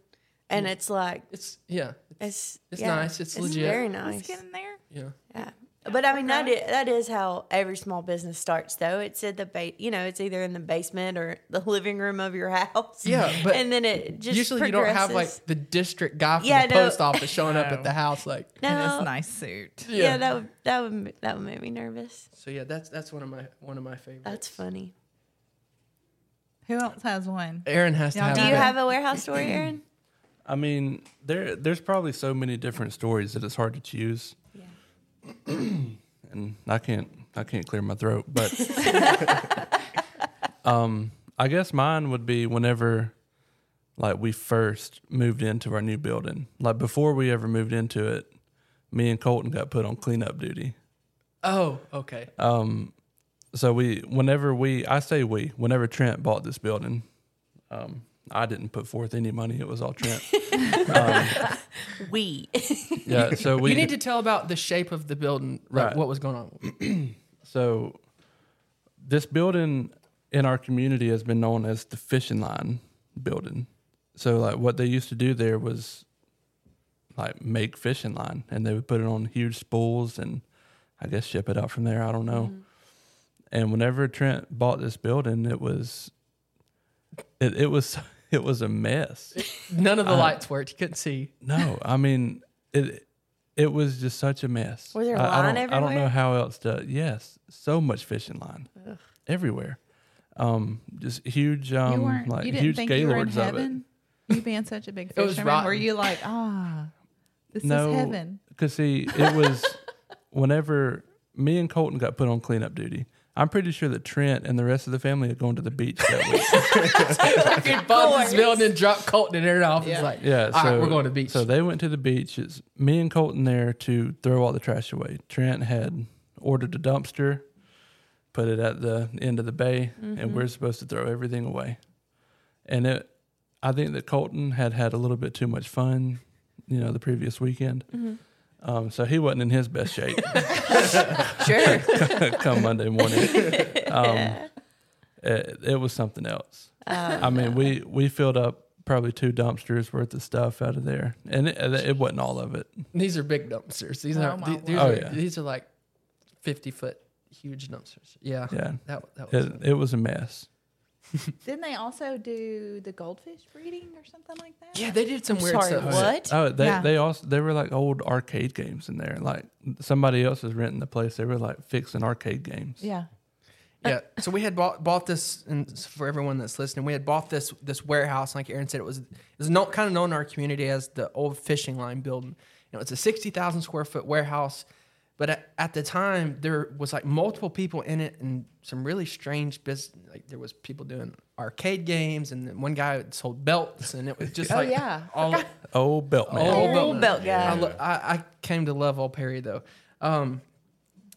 and mm. it's like It's yeah. It's, it's It's yeah, nice, it's legit. very nice. get in there. yeah. Yeah. But I mean that is, that is how every small business starts though. It's in the ba- you know, it's either in the basement or the living room of your house. Yeah, but and then it just Usually you don't have like the district guy from Yeah, the no. post office showing up at the house like In this nice suit. yeah. that would that would that would make me nervous. So yeah, that's that's one of my one of my favorites. That's funny. Who else has one? Aaron has to Y'all have Do you that. have a warehouse story, Aaron? I mean, there there's probably so many different stories that it's hard to choose. And I can't I can't clear my throat, but um, I guess mine would be whenever like we first moved into our new building. Like before we ever moved into it, me and Colton got put on cleanup duty. Oh, okay. Um, so we whenever we I say we whenever Trent bought this building, um, I didn't put forth any money. It was all Trent. Um, we. yeah. So we you need to tell about the shape of the building, like Right. what was going on. So, this building in our community has been known as the fishing line building. So, like, what they used to do there was like make fishing line, and they would put it on huge spools and I guess ship it out from there. I don't know. Mm-hmm. And whenever Trent bought this building, it was it, it was it was a mess. None of the Uh, lights worked. You couldn't see. No, I mean it. It was just such a mess. Was there I, I line don't, I don't know how else to. Yes, so much fishing line everywhere. Um, just huge, you um, weren't. like you didn't huge think you were in gaylords of it. heaven. You being such a big It fisherman, were you like, ah, this No, is heaven? Because see, it was whenever me and Colton got put on cleanup duty. I'm pretty sure that Trent and the rest of the family are going to the beach that week. You bought this course. building and dropped Colton in Aaron off. It's like, Yeah, all so right, we're going to the beach. So they went to the beach. It's me and Colton there to throw all the trash away. Trent had ordered a dumpster, put it at the end of the bay, and we're mm-hmm. supposed to throw everything away. And it, I think that Colton had had a little bit too much fun, you know, the previous weekend. Mm-hmm. Um, so he wasn't in his best shape Sure. come Monday morning. Um, it, it was something else. I mean, we we filled up probably two dumpsters worth of stuff out of there, and it, it wasn't all of it. these are big dumpsters. These Oh, are my these, these word. are Oh, yeah. these are like fifty foot huge dumpsters. Yeah, Yeah, that that was. it, it was a mess. Didn't they also do the goldfish breeding or something like that? yeah, they did some weird Sorry, stuff. what? Oh, they Yeah. they also they were like old arcade games in there. Like somebody else was renting the place. They were like fixing arcade games. Yeah. Yeah. So we had bought bought this, and for everyone that's listening, we had bought this this warehouse. Like Aaron said, it was it was no, kind of known in our community as the old fishing line building. You know, it's a sixty thousand square foot warehouse, but at, at the time there was like multiple people in it and some really strange business. Like there was people doing arcade games, and then one guy sold belts, and it was just Oh, like yeah. all Old belt man. Old belt, Old belt guy. I, lo- I, I came to love Old Perry though. Um,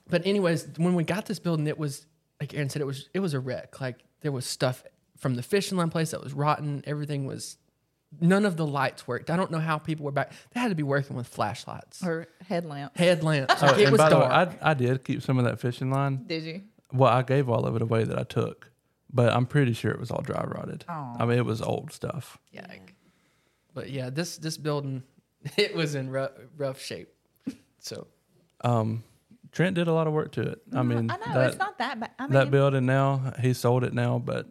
but anyways, when we got this building, it was like Aaron said, it was it was a wreck. Like there was stuff from the fishing line place that was rotten. Everything was. None of the lights worked. I don't know how people were back. They had to be working with flashlights, Or headlamp. headlamps. Oh, it and was by the way, dark. I I did keep some of that fishing line. Did you? Well, I gave all of it away that I took, but I'm pretty sure it was all dry rotted. Aw. I mean, it was old stuff. yeah. But yeah, this this building, it was in rough, rough shape. So Um, Trent did a lot of work to it. I mean, I know that, it's not that bad. I mean, that building now, he sold it now, but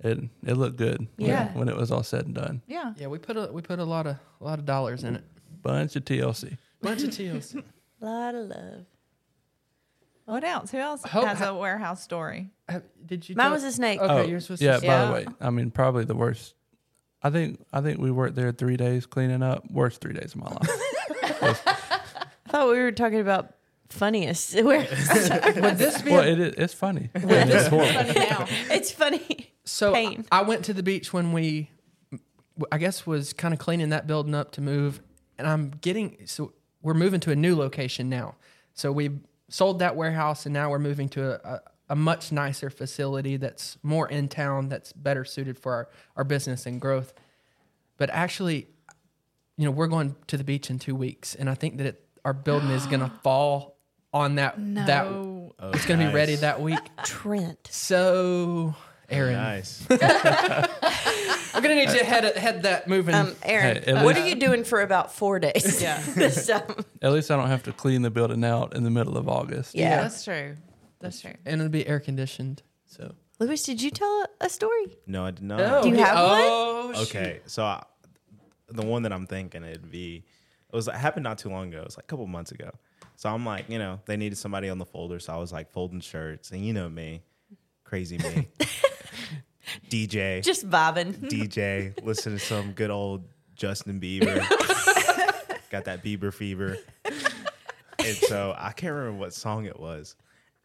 it it looked good when- Yeah. when, it was all said and done. yeah. Yeah, we put a we put a lot of a lot of dollars in it. Bunch of TLC. Bunch of TLC. lot of love. What else? Who else Hope has ha- a warehouse story? Have- Did you? Mine tell- was a snake. Okay, Oh, yours was. yeah. the- By Yeah. the way, I mean, probably the worst. I think I think we worked there three days cleaning up. Worst three days of my life. I thought we were talking about funniest. Where Would this be? well, a- it is it's funny. And it's horrible. it's funny. so pain. I went to the beach when we, I guess, was kind of cleaning that building up to move, and I'm getting so we're moving to a new location now. So we sold that warehouse, and now we're moving to a, a, a much nicer facility that's more in town, that's better suited for our, our business and growth. But actually, you know, we're going to the beach in two weeks, and I think that it, our building is going to fall on that that Oh, it's going to be ready that week. Trent. So, Aaron, Nice. I'm going to need you to head head that moving. Um, Aaron, Hey, at what least- are you doing for about four days? Yeah. this At least I don't have to clean the building out in the middle of August. yeah. That's true. That's true. and it'll be air conditioned. So Luis, did you tell a, a story? No, I did not. Oh, Do you have one? oh, shoot. Okay, so I, the one that I'm thinking it'd be, it was it happened not too long ago. It was like a couple months ago. So I'm like, you know, they needed somebody on the folder, so I was like folding shirts, and you know me, crazy me, DJ, Just vibing. DJ, listen to some good old Justin Bieber. Got that Bieber fever. And so I can't remember what song it was.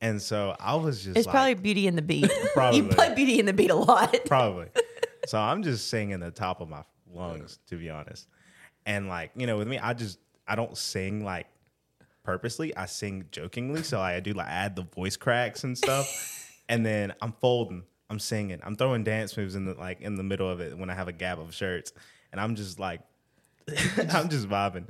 And so I was just It's like, probably Beauty and the Beat. Probably. You play Beauty and the Beat a lot. Probably. so I'm just singing the top of my lungs, to be honest. And like, you know, with me, I just I don't sing like purposely. I sing jokingly. So I do like add the voice cracks and stuff. and then I'm folding. I'm singing. I'm throwing dance moves in the like in the middle of it when I have a gap of shirts. And I'm just like I'm just vibing.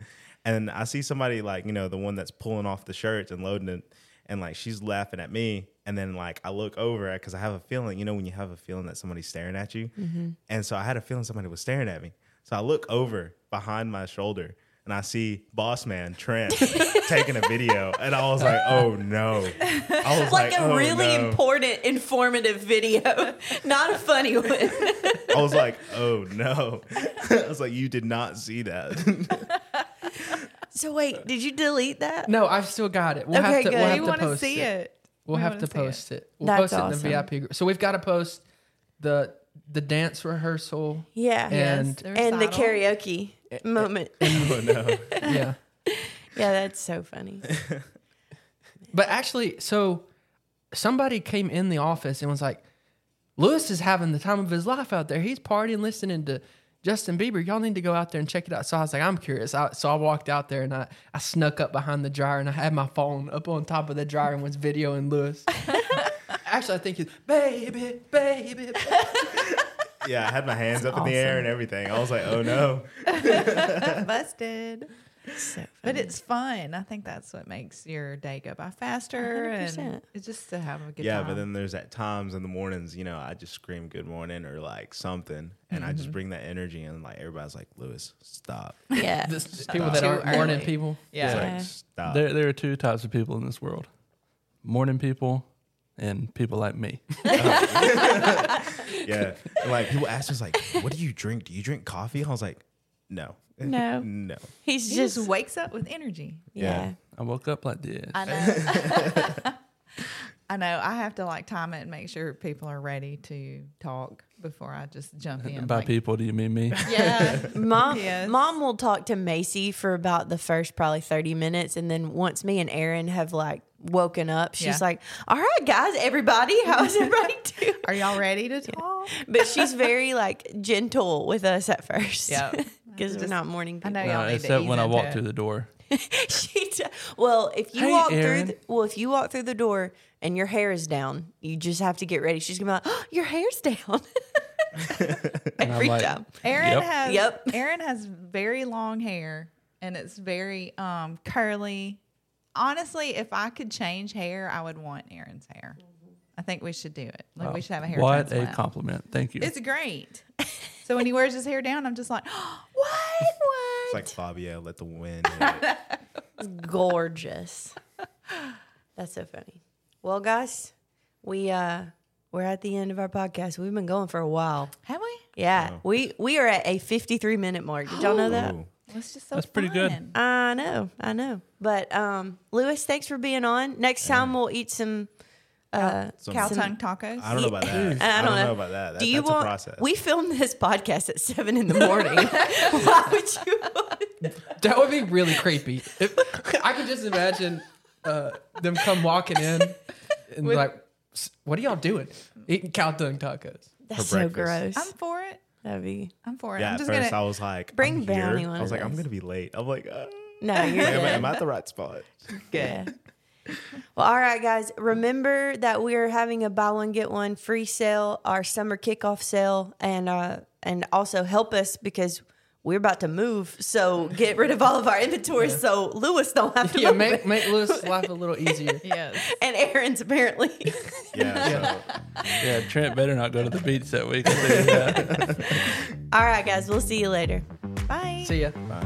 And I see somebody like, you know, the one that's pulling off the shirts and loading it. And like she's laughing at me. And then like I look over because I have a feeling, you know, when you have a feeling that somebody's staring at you. Mm-hmm. And so I had a feeling somebody was staring at me. So I look over behind my shoulder and I see Boss Man Trent taking a video. And I was like, oh no. I was like like, a oh, really no. important, informative video, not a funny one. I was like, oh no. I was like, you did not see that. so wait, did you delete that? No, I've still got it. We'll Okay, have to. good. We'll have We to want to post see it. it. We'll We have wanna post it. We'll That's post it in awesome. the VIP group. So we've got to post the the dance rehearsal Yeah. and The and the karaoke moment. oh no. yeah. Yeah, that's so funny. But actually, so somebody came in the office and was like, Luis is having the time of his life out there. He's partying, listening to Justin Bieber. Y'all need to go out there and check it out. So I was like, I'm curious. I, so I walked out there and I, I snuck up behind the dryer and I had my phone up on top of the dryer and was videoing Luis. actually, I think he's, baby, baby. baby." Yeah, I had my hands up in the air and everything. I was like, oh no. Busted. So But it's fun. I think that's what makes your day go by faster, and 100%. it's just to have a good yeah, time. but then there's at times in the mornings, you know, I just scream good morning or like something, and I just mm-hmm. bring that energy, and like everybody's like, Luis, stop. yeah. This, people that aren't morning early. people. yeah. Yeah. like, stop. There, there are two types of people in this world: morning people and people like me. yeah. And, like people ask us like, what do you drink? Do you drink coffee? I was like, no. No. no. He's He just just wakes up with energy. yeah. I woke up like this. I know. I know. I have to like time it and make sure people are ready to talk before I just jump in. By like, people, do you mean me? Yeah. Mom, Yes. mom will talk to Macy for about the first probably 30 minutes. And then once me and Aaron have like woken up, she's Yeah. like, all right, guys, everybody, how's everybody doing? Are y'all ready to talk? But she's very like gentle with us at first. Yeah. Because we're not morning I people. know y'all need except ease when I into walk it. through the door. she t- well, if you Hey, walk Aaron. through, the, well, if you walk through the door and your hair is down, you just have to get ready. She's gonna be like, oh, your hair's down I'm every like, time. Aaron Yep. has Yep. Aaron has very long hair and it's very um curly. Honestly, if I could change hair, I would want Aaron's hair. I think we should do it. Like we should have a hair What a compliment. Thank you. It's great. so when he wears his hair down, I'm just like, what? What? It's like Fabio, let the wind. hit it. Gorgeous. That's so funny. Well, guys, we uh we're at the end of our podcast. We've been going for a while. Have we? Yeah, we we are at a 53 minute mark. Did y'all know that? Ooh. It's just so That's pretty good. I know, I know. But um, Luis, thanks for being on. Next time we'll eat some. Uh, Some- Cow tongue tacos. I don't know about that. I don't, know. about that. that Do you that's want? a process. We filmed this podcast at seven in the morning. Why would you? That would be really creepy. If, I can just imagine uh, them come walking in and like, "S- "What are y'all doing? Eating cow tongue tacos?" That's so breakfast. gross. I'm for it. That'd be I'm for it. yeah, I'm at just first gonna. I was like, Bring I'm here. Bounty one I was of like, I'm those. gonna be late. I'm like, uh, no. You're am, I- am I at the right spot? Yeah. Well, all right, guys. Remember that we are having a buy one get one free sale, our summer kickoff sale, and uh, and also help us because we're about to move. So get rid of all of our inventory so Luis don't have to Yeah, make it. make Luis life a little easier. yes. and Aaron's apparently. Yeah. So, Yeah, Trent better not go to the beach that week. I'll tell you that. all right, guys. We'll see you later. Bye. See ya. bye.